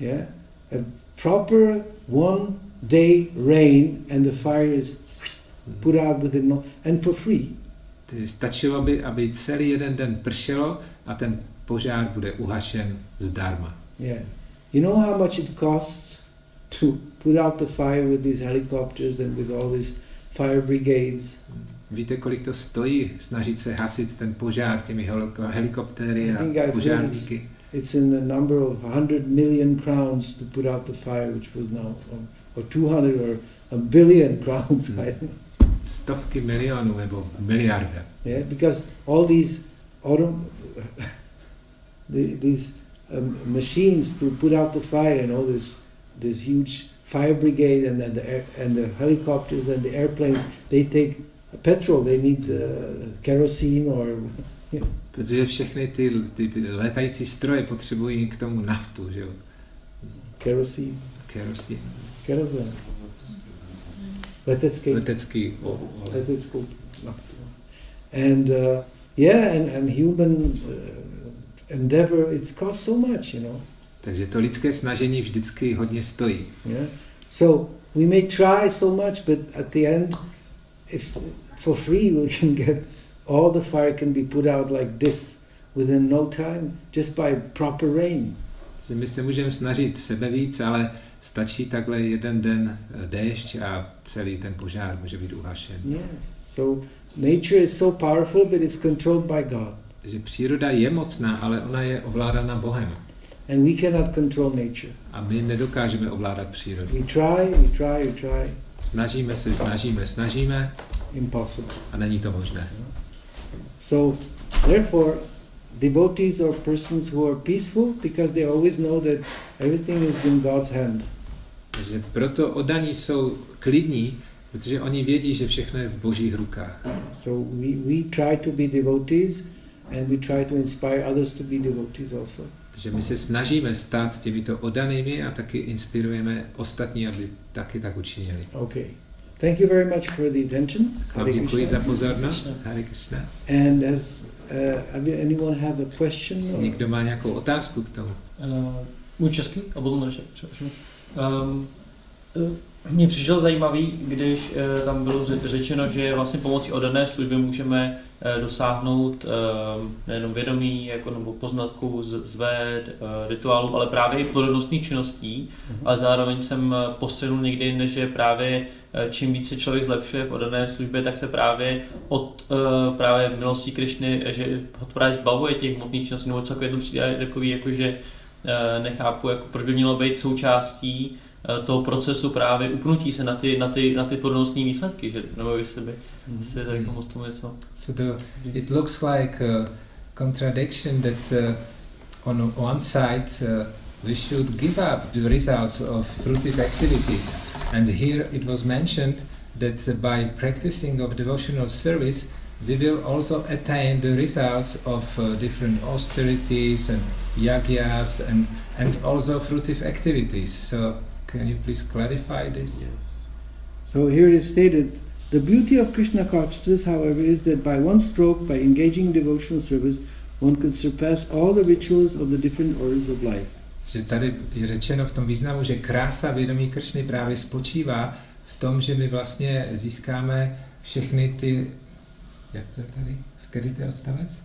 Yeah, a proper one day rain and the fire is put out within no, and for free. Stačilo by, aby celý jeden den pršelo a ten požár bude uhašen zdarma. Yeah, you know how much it costs to put out the fire with these helicopters and with all these fire brigades. Víte, kolik to stojí snažit se hasit ten požár těmi heliko- helikoptéry a požárníky? It's in the number of 100 million crowns to put out the fire, which was now, or, or 200 or a billion crowns. Mm. Know. Stovky milionů nebo miliarda. Yeah, because all these auto, these um, machines to put out the fire and all this, this huge fire brigade and then the air, and the helicopters and the airplanes, they take petrol. They need uh, kerosene or Protože všechny ty, ty letající stroje potřebují k tomu naftu, že jo? kerosene, Kerosin. Kerosene. Letecký, Letecký o- olej. leteckou naftu. And uh, yeah, and, and human uh, endeavor, it costs so much, you know. Takže to lidské snažení vždycky hodně stojí. Yeah. So we may try so much, but at the end, if for free we can get all the fire can be put out like this within no time, just by proper rain. My se můžeme snažit sebe víc, ale stačí takhle jeden den eh, déšť a celý ten požár může být uhašen. Yes. So nature is so powerful, but it's controlled by God. Že příroda je mocná, ale ona je ovládána Bohem. And we cannot control nature. A my nedokážeme ovládat přírodu. We try, we try, we try. Snažíme se, snažíme, snažíme Impossible. a není to možné. So, therefore, devotees are persons who are peaceful because they always know that everything is in God's hand. Takže proto oddaní jsou klidní, protože oni vědí, že všechno je v božích rukách. So we, we try to be devotees and we try to inspire others to be devotees also. Takže my se snažíme stát těmito oddanými a taky inspirujeme ostatní, aby taky tak učinili. Okay. Thank you very much for the attention. Vám děkuji za pozornost. Hare Krishna. And as uh, anyone have a question? Jestli or- někdo má nějakou otázku k tomu. Uh, můj český a potom další. Um, mně přišel zajímavý, když uh, tam bylo ře- řečeno, že vlastně pomocí oddané služby můžeme uh, dosáhnout uh, nejenom vědomí jako, nebo poznatků z, z véd, uh, rituálů, ale právě i plodonostných činností. Mhm. Ale zároveň jsem postřehnul někdy jinde, že právě čím více člověk zlepšuje v oddané službě, tak se právě od právě milosti Krišny, že ho právě zbavuje těch hmotných činností, nebo celkově to přijde takový, jako že eh, nechápu, jako proč by mělo být součástí eh, toho procesu právě upnutí se na ty, na ty, na ty plodnostní výsledky, že, nebo jestli by jestli tady k tomu z tomu něco. So the, it looks like a contradiction that uh, on one side uh, we should give up the results of fruitive activities. And here it was mentioned that by practicing of devotional service, we will also attain the results of uh, different austerities and yagyas and, and also fruitive activities. So can you please clarify this? So here it is stated, the beauty of Krishna consciousness, however, is that by one stroke, by engaging in devotional service, one could surpass all the rituals of the different orders of life. Že tady je řečeno v tom významu, že krása vědomí Kršny právě spočívá v tom, že my vlastně získáme všechny ty, jak to je tady, v který to je odstavec?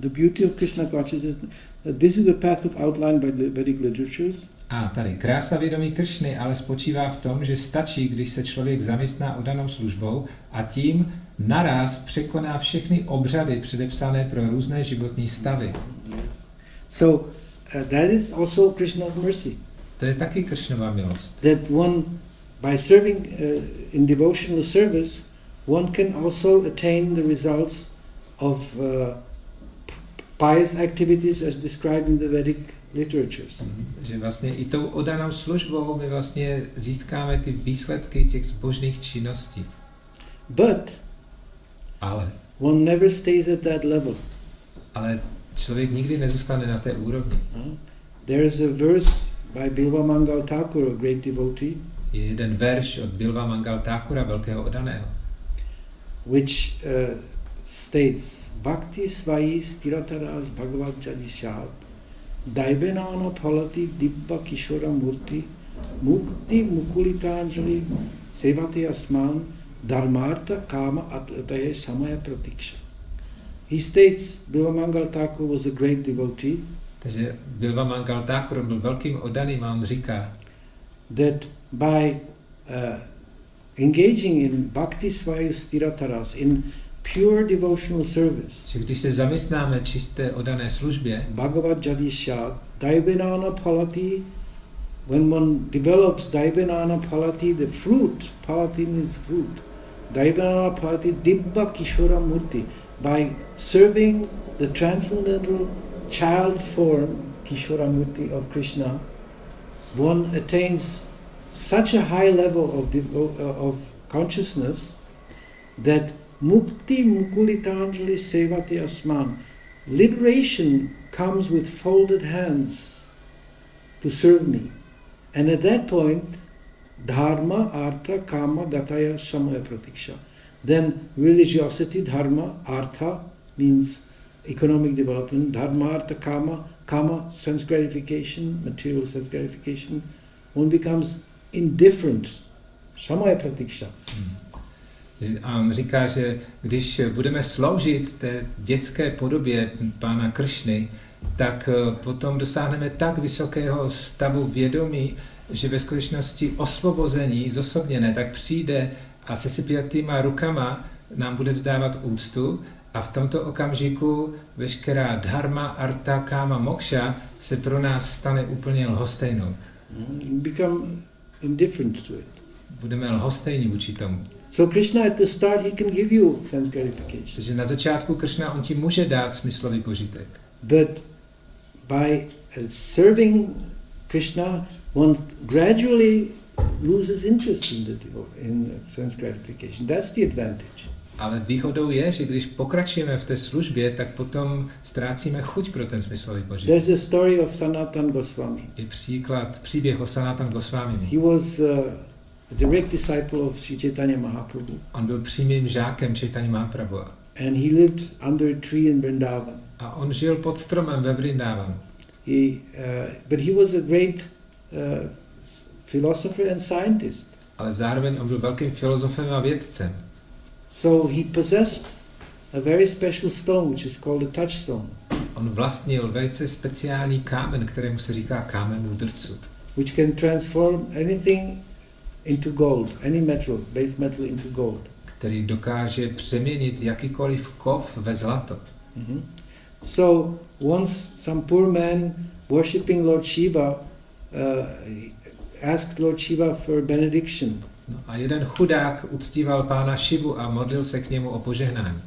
The beauty of Krishna consciousness, this is the path of outlined by the Vedic literatures, A tady, krása vědomí Kršny ale spočívá v tom, že stačí, když se člověk zaměstná odanou službou a tím naraz překoná všechny obřady předepsané pro různé životní stavy. So uh, that is also Krishna's mercy. To je taky Kršnova milost. That one, by serving uh, in devotional service, one can also attain the results of uh, pious activities as described in the Vedic literatures. Že vlastně i tou odanou službou my vlastně získáme ty výsledky těch zbožných činností. But Ale, one never stays at that level. ale člověk nikdy nezůstane na té úrovni. Uh, there is a verse by Bilva Mangal Thakur, a great devotee, Je jeden verš od Bilva Mangal Thakura, velkého odaného, which uh, states Bhakti svayi stirataras bhagavad jadishat daivenana phalati dibba kishora murti mukti mukulitanjali sevati asman dharmartha kama atataye samaya pratiksha. He states Bilva Mangal Thakur was a great devotee Takže Bilva Mangal Thakur byl velkým odaným a on říká, that by uh, engaging in bhakti svaya stirataras, in pure devotional service, že když se zaměstnáme čisté odané službě, Bhagavad Jadishat, Daivanana Palati, when one develops Daivanana Palati, the fruit, Palati means fruit, Daivanana Palati Dibba Kishora Murti, by serving the transcendental child form, Kishora Murti of Krishna, one attains such a high level of, devo- uh, of consciousness that mukti mukulitanjali sevati asman, liberation comes with folded hands to serve me. And at that point, dharma, artha, kama, gataya, samaya pratiksha. Then religiosity, dharma, artha means economic development, dharma, artha, kama, kama, sense gratification, material sense gratification. One becomes indifferent, samaya pratiksha. Že- A on říká, že když budeme sloužit té dětské podobě pána Kršny, tak eh, potom dosáhneme tak vysokého stavu vědomí, že ve skutečnosti osvobození zosobněné tak přijde a se sypjatýma rukama nám bude vzdávat úctu a v tomto okamžiku veškerá dharma, arta, kama, moksha se pro nás stane úplně lhostejnou. Mm, Become indifferent to it. Budeme lhostejní vůči tomu. So Krishna at the start he can give you sense gratification. Takže na začátku Kršna on ti může dát smyslový požitek. But by uh, serving Krishna, one gradually loses interest in the in sense gratification. That's the advantage. Ale výhodou je, že když pokračujeme v té službě, tak potom ztrácíme chuť pro ten smyslový požitek. There's a story of Sanatan Goswami. Je příklad, příběh o Sanatan Goswami. He was uh, a direct disciple of Sri Chaitanya Mahaprabhu, On byl přímým žákem Chaitanya Mahaprabhu. and he lived under a tree in Vrindavan. A on žil pod stromem ve Vrindávanu. He, uh, but he was a great uh, philosopher and scientist. Ale zároveň on byl velkým filozofem a vědcem. So he possessed a very special stone, which is called a touchstone, On vlastnil velice speciální kámen, kterému se říká kámen mudrců, which can transform anything into gold, any metal, base metal into gold. který dokáže přeměnit jakýkoliv kov ve zlato. Mhm. So once some poor man worshipping Lord Shiva uh, asked Lord Shiva for benediction, No a jeden chudák uctíval pána Šivu a modlil se k němu o požehnání.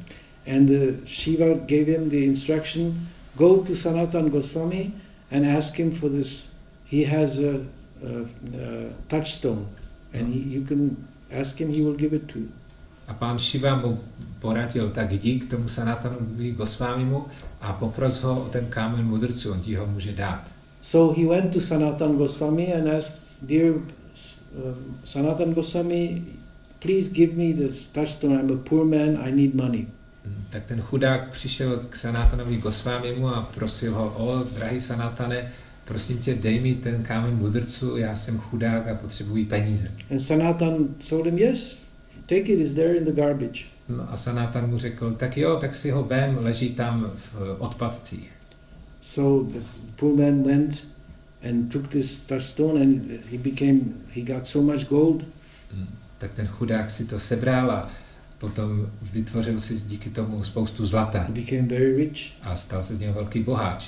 and uh, Shiva gave him the instruction: go to Sanatan Goswami and ask him for this. He has a, a, a touchstone, and he, you can ask him; he will give it to you. A pán Šiva mu poradil, tak jdi k tomu Sanatanu Gosvámimu a popros ho o ten kámen mudrců, on ti ho může dát. So he went to Sanatan Goswami and asked, Dear uh, Sanatan Goswami, please give me this touchstone. I'm a poor man, I need money. Mm, Tak ten chudák přišel k Sanatanovi Gosvámimu a prosil ho, o drahý Sanatane, prosím tě, dej mi ten kámen mudrců, já jsem chudák a potřebuji peníze. And Sanatan told him, Yes, take it, it's there in the garbage. No a Sanatan mu řekl, tak jo, tak si ho vem, leží tam v odpadcích. So the poor man went and took this touchstone and he became, he got so much gold. Mm, Tak ten chudák si to sebral a potom vytvořil si díky tomu spoustu zlata He became very rich. a stal se z něho velký boháč.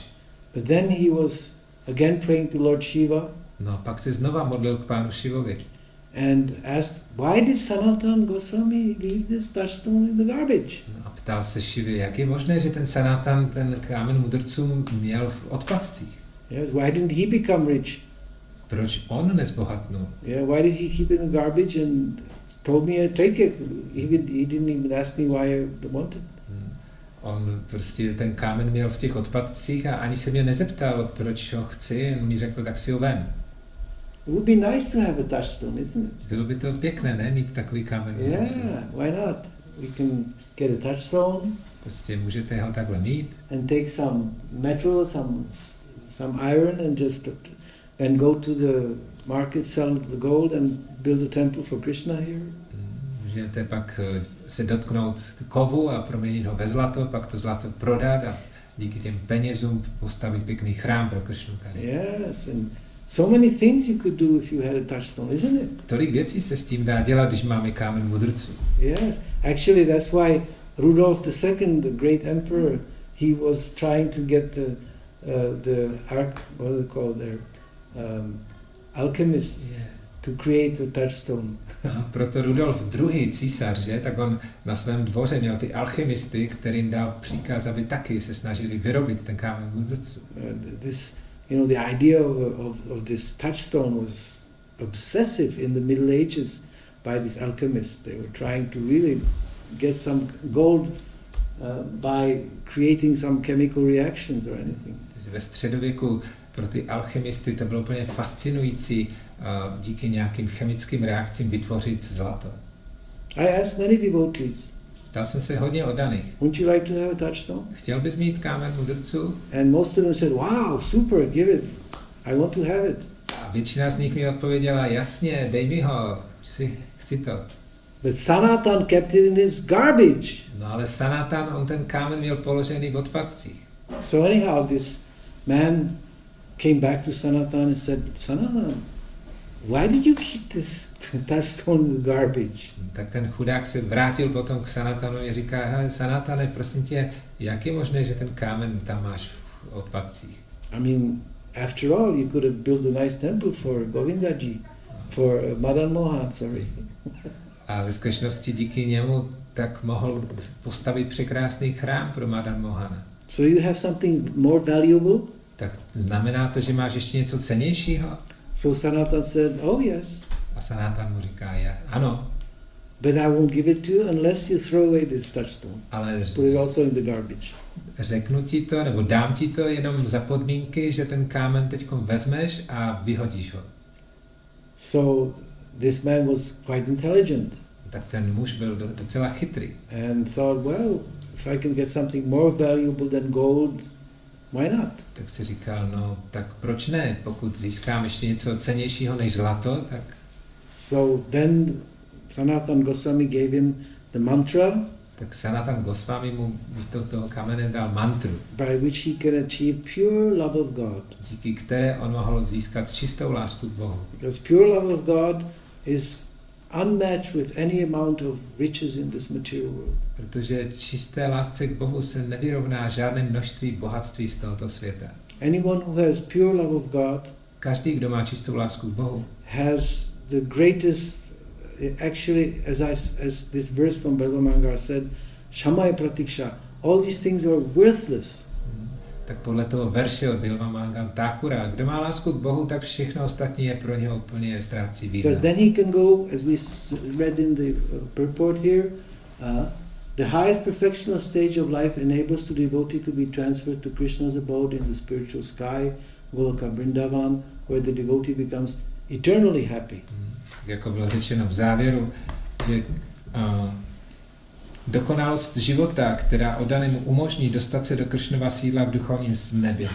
But then he was again praying to Lord Shiva No pak se znova modlil k pánu Šivovi and asked, Why did Sanatan Goswami leave this touchstone in the garbage? no a ptal se Šivy, jak je možné, že ten Sanatan ten kámen mudrců měl v odpadcích. Yes, why didn't he become rich? Proč on nezbohatnul? Yeah, why did he keep it in the garbage and told me I take it? He, he didn't even ask me why I wanted. Hmm. On prostě ten kámen měl v těch odpadcích a ani se mě nezeptal, proč ho chci, jen mi řekl, tak si ho vem. It would be nice to have a touchstone, isn't it? Bylo by to pěkné, ne, mít takový kámen. Yeah, why not? We can get a touchstone Prostě můžete ho takhle mít and take some metal, some some iron, and just and go to the market, sell the gold, and build a temple for Krishna here. Mm, Můžete pak eh, se dotknout kovu a proměnit ho ve zlato, pak to zlato prodat a díky těm penězům postavit pěkný chrám pro Kršnu tady. Yes, and so many things you could do if you had a touchstone, isn't it? Tolik věcí se s tím dá dělat, když máme kámen mudrců. Yes, actually, that's why Rudolf II, the great emperor, he was trying to get the uh, the arc, what are they called there, um, alchemists to create the touchstone. A proto Rudolf II. císař, že, tak on na svém dvoře měl ty alchymisty, kterým dal příkaz, aby taky se snažili vyrobit ten kámen mudrců. Uh, this, you know, the idea of, of, of this touchstone was obsessive in the Middle Ages by these alchemists. They were trying to really get some gold uh, by creating some chemical reactions or anything. Ve středověku pro ty alchymisty to bylo úplně fascinující díky nějakým chemickým reakcím vytvořit zlato. I asked many devotees, Ptal jsem se hodně oddaných. wouldn't you like to have a touchstone? Chtěl bys mít kámen mudrců? And most of them said, wow, super, give it. I want to have it. A většina z nich mi odpověděla, jasně, dej mi ho, chci, chci to. But Sanatan kept it in his garbage. No ale Sanatan, on ten kámen měl položený v odpadcích. So anyhow, this man came back to Sanatan and said, Sanatan, why did you keep this the garbage? Tak ten chudák se vrátil potom k Sanatanu a říká, hele Sanatane, prosím tě, jak je možné, že ten kámen tam máš v odpadcích? I mean, after all, you could have built a nice temple for Govindaji, for uh, Madan Mohan, sorry. A ve skutečnosti díky němu tak mohl postavit překrásný chrám pro Madan Mohana. So you have something more valuable? Tak znamená to, že máš ještě něco cenějšího? So Sanatan said, oh yes, A Sanatan mu říká, je, ano, but I won't give it to you unless you throw away this touchstone. ale Put it also in the garbage. řeknu ti to, nebo dám ti to jenom za podmínky, že ten kámen teď vezmeš a vyhodíš ho. So this man was quite intelligent Tak ten muž byl do- docela chytrý. and thought, well, if I can get something more valuable than gold, why not? Tak si říkal, no tak proč ne? Pokud získám ještě něco cenějšího než zlato, tak, So then Sanatan Goswami gave him the mantra tak Sanatan Goswami mu místo toho kamene dal mantru, by which he can achieve pure love of God. díky které on mohl získat čistou lásku k Bohu. Because pure love of God is unmatched with any amount of riches in this material world. Protože čisté lásce k Bohu se nevyrovná žádné množství bohatství z tohoto světa. Anyone who has pure love of God Každý, kdo má čistou lásku k Bohu, has the greatest, actually, as, I, as this verse from Bhagavangar said, Shamaya Pratiksha, all these things are worthless. Tak podle toho verše od Bilva Mangam Thakura, kdo má lásku k Bohu, tak všechno ostatní je pro něho úplně ztrácí Because význam. then he can go, as we read in the uh, purport here, uh, the highest perfectional stage of life enables the devotee to be transferred to Krishna's abode in the spiritual sky, Goloka Vrindavan, where the devotee becomes eternally happy. Hm, Jako bylo řečeno v závěru, že uh, dokonalost života, která oddanému umožní dostat se do Kršnova sídla v duchovním nebě,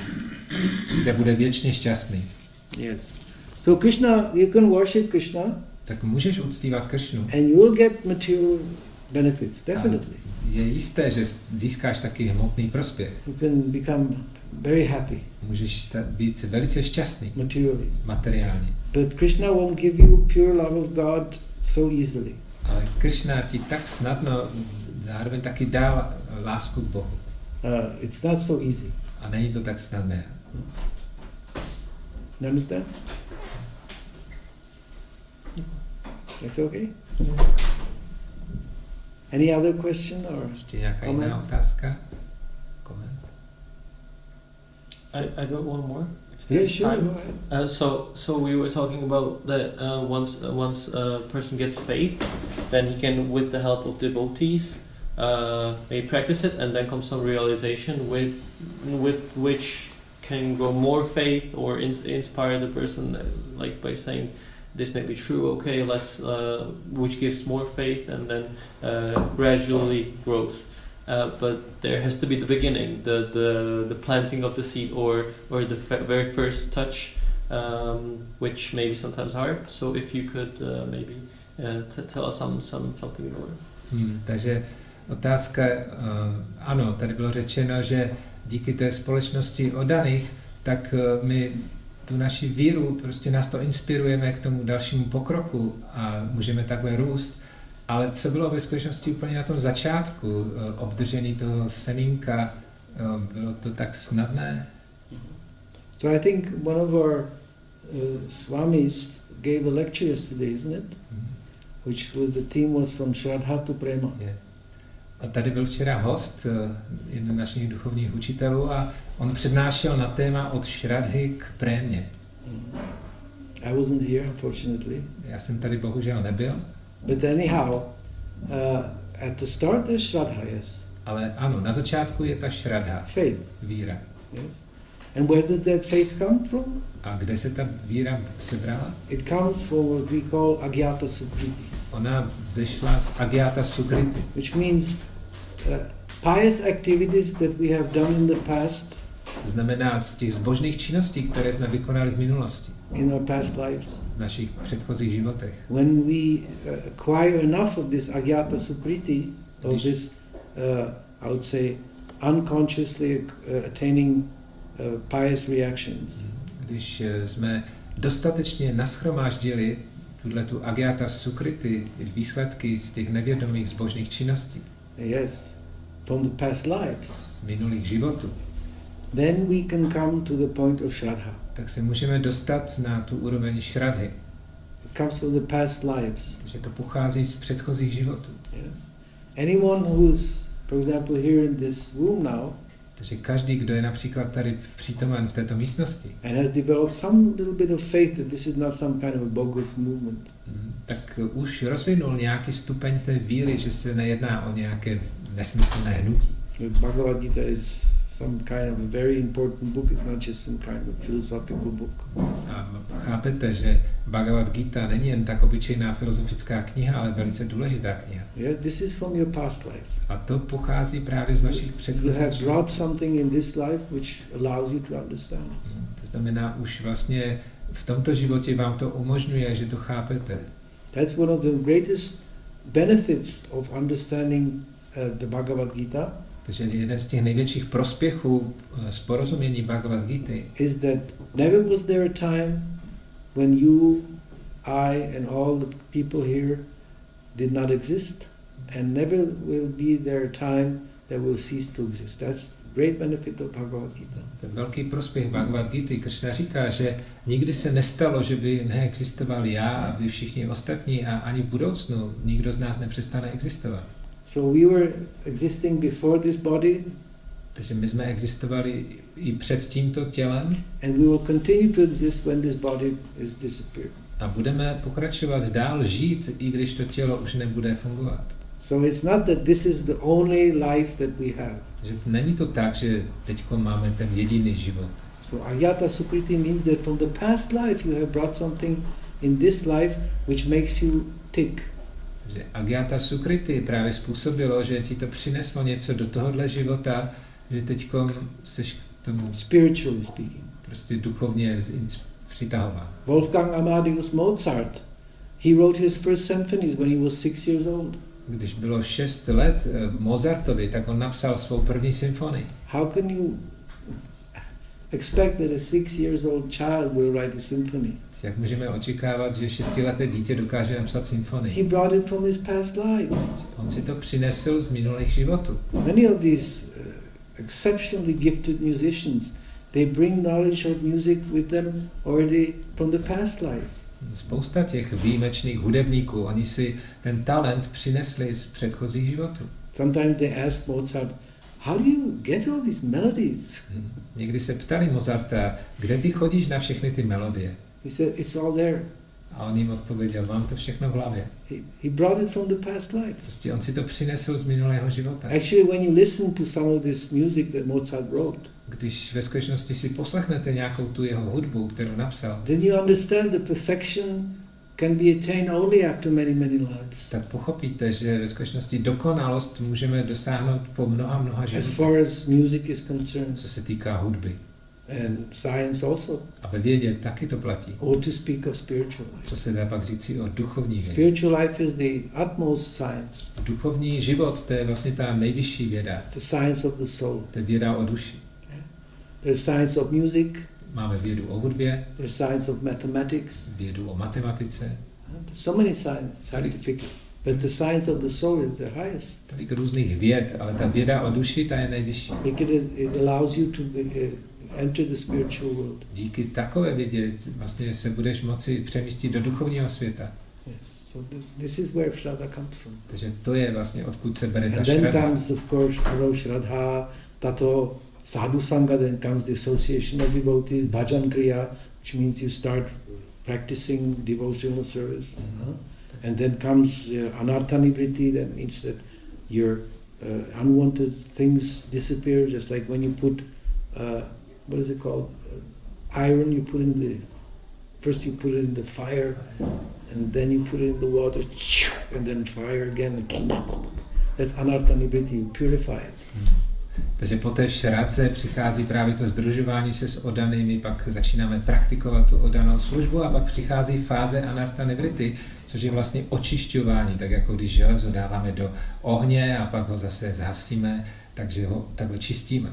kde bude věčně šťastný. Yes. So Krishna, you can worship Krishna Tak můžeš uctívat Kršnu. and you will get material benefits, definitely. Je jisté, že získáš taky hmotný prospěch. You can become very happy Můžeš být velice šťastný materially. materiálně. But Krishna won't give you pure love of God so easily. Ale Kršna ti tak snadno zároveň taky dá lásku k Bohu. Uh, it's not so easy. A není to tak snadné. You understand? That's okay? Any other question or Ještě nějaká Comment? jiná otázka? Koment? I, I got one more. Yeah, sure, time. Uh, so, so we were talking about that uh, once uh, once a person gets faith, then he can, with the help of devotees, uh, maybe practice it, and then comes some realization with with which can grow more faith or ins- inspire the person, like by saying, "This may be true. Okay, let's," uh, which gives more faith, and then uh, gradually growth. Uh, but there has to be the beginning, the, the, the planting of the seed, or or the very first touch, um, which may be sometimes hard. So if you could uh, maybe uh, tell us some, some something more. Hmm, takže otázka, uh, ano, tady bylo řečeno, že díky té společnosti odaných, tak uh, my tu naši víru, prostě nás to inspirujeme k tomu dalšímu pokroku a můžeme takhle růst. Ale co bylo ve skutečnosti úplně na tom začátku, uh, obdržení toho semínka, uh, bylo to tak snadné? So I think one of our uh, swamis gave a lecture yesterday, isn't it? Hmm. Which was, the theme was from Shraddha to Prema. Je. A tady byl včera host, eh, jeden z našich duchovních učitelů, a on přednášel na téma od šradhy k prémě. I wasn't here, unfortunately. Já jsem tady bohužel nebyl, But anyhow, uh, at the start there's Shraddha, yes. ale ano, na začátku je ta šradha, Faith, víra. yes. And where does that faith come from? A kde se ta víra sebrala? It comes from what we call Agyata Sukriti, Ona zešla z Agyata Sukrity, which means uh, pious activities that we have done in the past, to znamená z těch zbožných činností, které jsme vykonali v minulosti, in our past lives. v našich předchozích životech. When we uh, acquire enough of this Agyata Sukriti, of this, uh, I would say, unconsciously uh, attaining uh, pious reactions, Když eh, jsme dostatečně naschromáždili tuhle tu agiata sukrity, výsledky z těch nevědomých zbožných činností, yes, from the past lives, z minulých životů, then we can come to the point of Shraddha. Tak se můžeme dostat na tu úroveň šradhy. It comes from the past lives. Takže to pochází z předchozích životů. Yes. Anyone who's, for example, here in this room now Takže každý, kdo je například tady přítomen v této místnosti, and has developed some little bit of faith that this is not some kind of a bogus movement, mm, tak už rozvinul nějaký stupeň té víry, že se nejedná o nějaké nesmyslné hnutí. Bhagavad Gita is some kind of a very important book. It's not just some kind of philosophical book. A chápete, že Bhagavad Gita není jen tak obyčejná filozofická kniha, ale velice důležitá kniha. Yeah, this is from your past life. A to pochází právě z vašich You předchozích have životů. brought something in this life which allows you to understand. Mm, To znamená, už vlastně v tomto životě vám to umožňuje, že to chápete. That's one of the greatest benefits of understanding uh, the Bhagavad Gita Takže jeden z těch největších prospěchů eh, z porozumění Bhagavad Gita is that never was there a time when you, I, and all the people here did not exist, and never will be there a time that will cease to exist. That's great benefit of Bhagavad Gita. Ten velký prospěch Bhagavad Gita, Krishna říká, že nikdy se nestalo, že by neexistoval já a vy všichni ostatní a ani v budoucnu nikdo z nás nepřestane existovat. So we were existing before this body, Takže my jsme existovali i před tímto tělem and we will continue to exist when this body is disappeared. a budeme pokračovat dál žít, i když to tělo už nebude fungovat. So it's not that this is the only life that we have. Že není to tak, že teď máme ten jediný život. So Agyata Sukriti means that from the past life you have brought something in this life which makes you tick. Že Agyata Sukriti právě způsobilo, že ti to přineslo něco do tohohle života, že teď seš k tomu spiritually speaking. prostě duchovně přitahován. Wolfgang Amadeus Mozart, he wrote his first symphonies when he was six years old. Když bylo 6 let eh, Mozartovi, tak on napsal svou první symfonii. How can you expect that a six years old child will write a symphony? Jak můžeme očekávat, že šestileté dítě dokáže napsat He symfonii? brought it from his past lives. On si to přinesl z minulých životů. Many of these uh, exceptionally gifted musicians, they bring knowledge of music with them already from the past life. Spousta těch výjimečných hudebníků, oni si ten talent přinesli z předchozích životů. Sometimes they ask Mozart, how do you get all these melodies? Někdy se ptali Mozarta, kde ty chodíš na všechny ty melodie? He said, it's all there. A on jim odpověděl, mám to všechno v hlavě. He, he brought it from the past life. Prostě on si to přinesl z minulého života. Actually, when you listen to some of this music that Mozart wrote, Když ve skutečnosti si poslechnete nějakou tu jeho hudbu, kterou napsal, then you understand the perfection can be attained only after many, many lives. tak pochopíte, že ve skutečnosti dokonalost můžeme dosáhnout po mnoha, mnoha As životech, far as music is concerned, co se týká hudby. And science also, A ve vědě taky to platí. or to speak of spiritual life. Co se dá pak říci o duchovní vědě. Spiritual life is the utmost science, Duchovní život, to je vlastně ta nejvyšší věda. the science of the soul. To je věda o duši. There's science of music, Máme vědu o hudbě, there's science of mathematics, vědu o matematice, there's so many science, scientific, but the science of the soul is the highest. tolik různých věd, ale ta věda o duši, ta je nejvyšší. Because it, it allows you to uh, enter the spiritual world. Díky takové vědě vlastně se budeš moci přemístit do duchovního světa. Yes. So this is where Shraddha comes from. Takže to je vlastně odkud se bere ta And then comes, of course, Aro Shraddha, Tato Sadhu Sangha, then comes the association of devotees, Bhajan Kriya, which means you start practicing devotional service. huh? And then comes uh, Anartha that means that your uh, unwanted things disappear, just like when you put, uh, what is it called? Uh, iron, you put in the, first you put it in the fire, and then you put it in the water, and then fire again. That's anartha nibriti, purify it. Takže po té šradze přichází právě to združování se s odanými, pak začínáme praktikovat tu odanou službu a pak přichází fáze anarta nevrity, což je vlastně očišťování, tak jako když železo dáváme do ohně a pak ho zase zhasíme, takže ho takhle čistíme.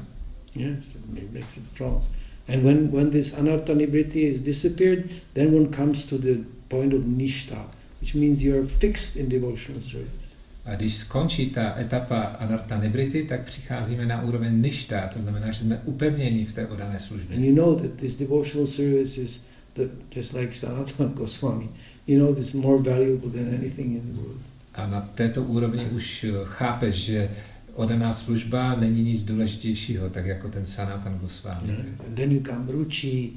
Yes, it ma- makes it strong. And when, when this anartha nibriti is disappeared, then one comes to the point of nishta, which means you're fixed in devotional service. A když skončí ta etapa anarta nebrity, tak přicházíme na úroveň ništa, to znamená, že jsme upevněni v té odané And službě. you know that this devotional service is the, just like Sanatana Goswami. You know this is more valuable than anything in the world. A na této úrovni už chápeš, že odaná služba není nic důležitějšího, tak jako ten Sanatan Goswami. And then you come ruchi,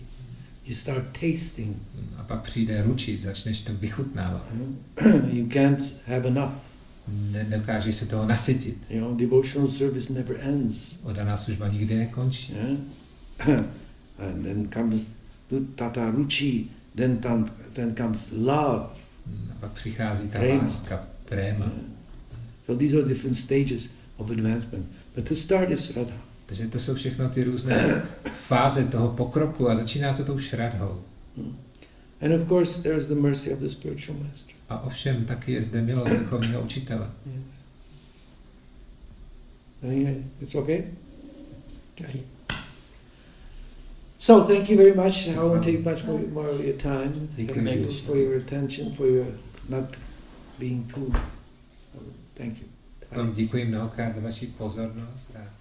you start tasting. A pak přijde ručit, začneš to vychutnávat. You, know? you can't have enough. Nedokážeš se toho nasytit. You know, devotional service never ends. Odaná služba nikdy nekončí. Yeah? and then comes tata ruchi, then, tam, then comes love. A pak přichází ta Prema. láska, préma. Yeah. So these are different stages of advancement. But the start is Radha. Takže to jsou všechno ty různé fáze toho pokroku a začíná to tou šradhou. Hmm. And of course, there's the mercy of the spiritual master. A ovšem taky je zde milost duchovního učitele. Yes. It's okay? So thank you very much. I won't take much more, of your time. Thank you for your attention, for your not being too. Thank you. Vám děkuji mnohokrát za vaši pozornost. A.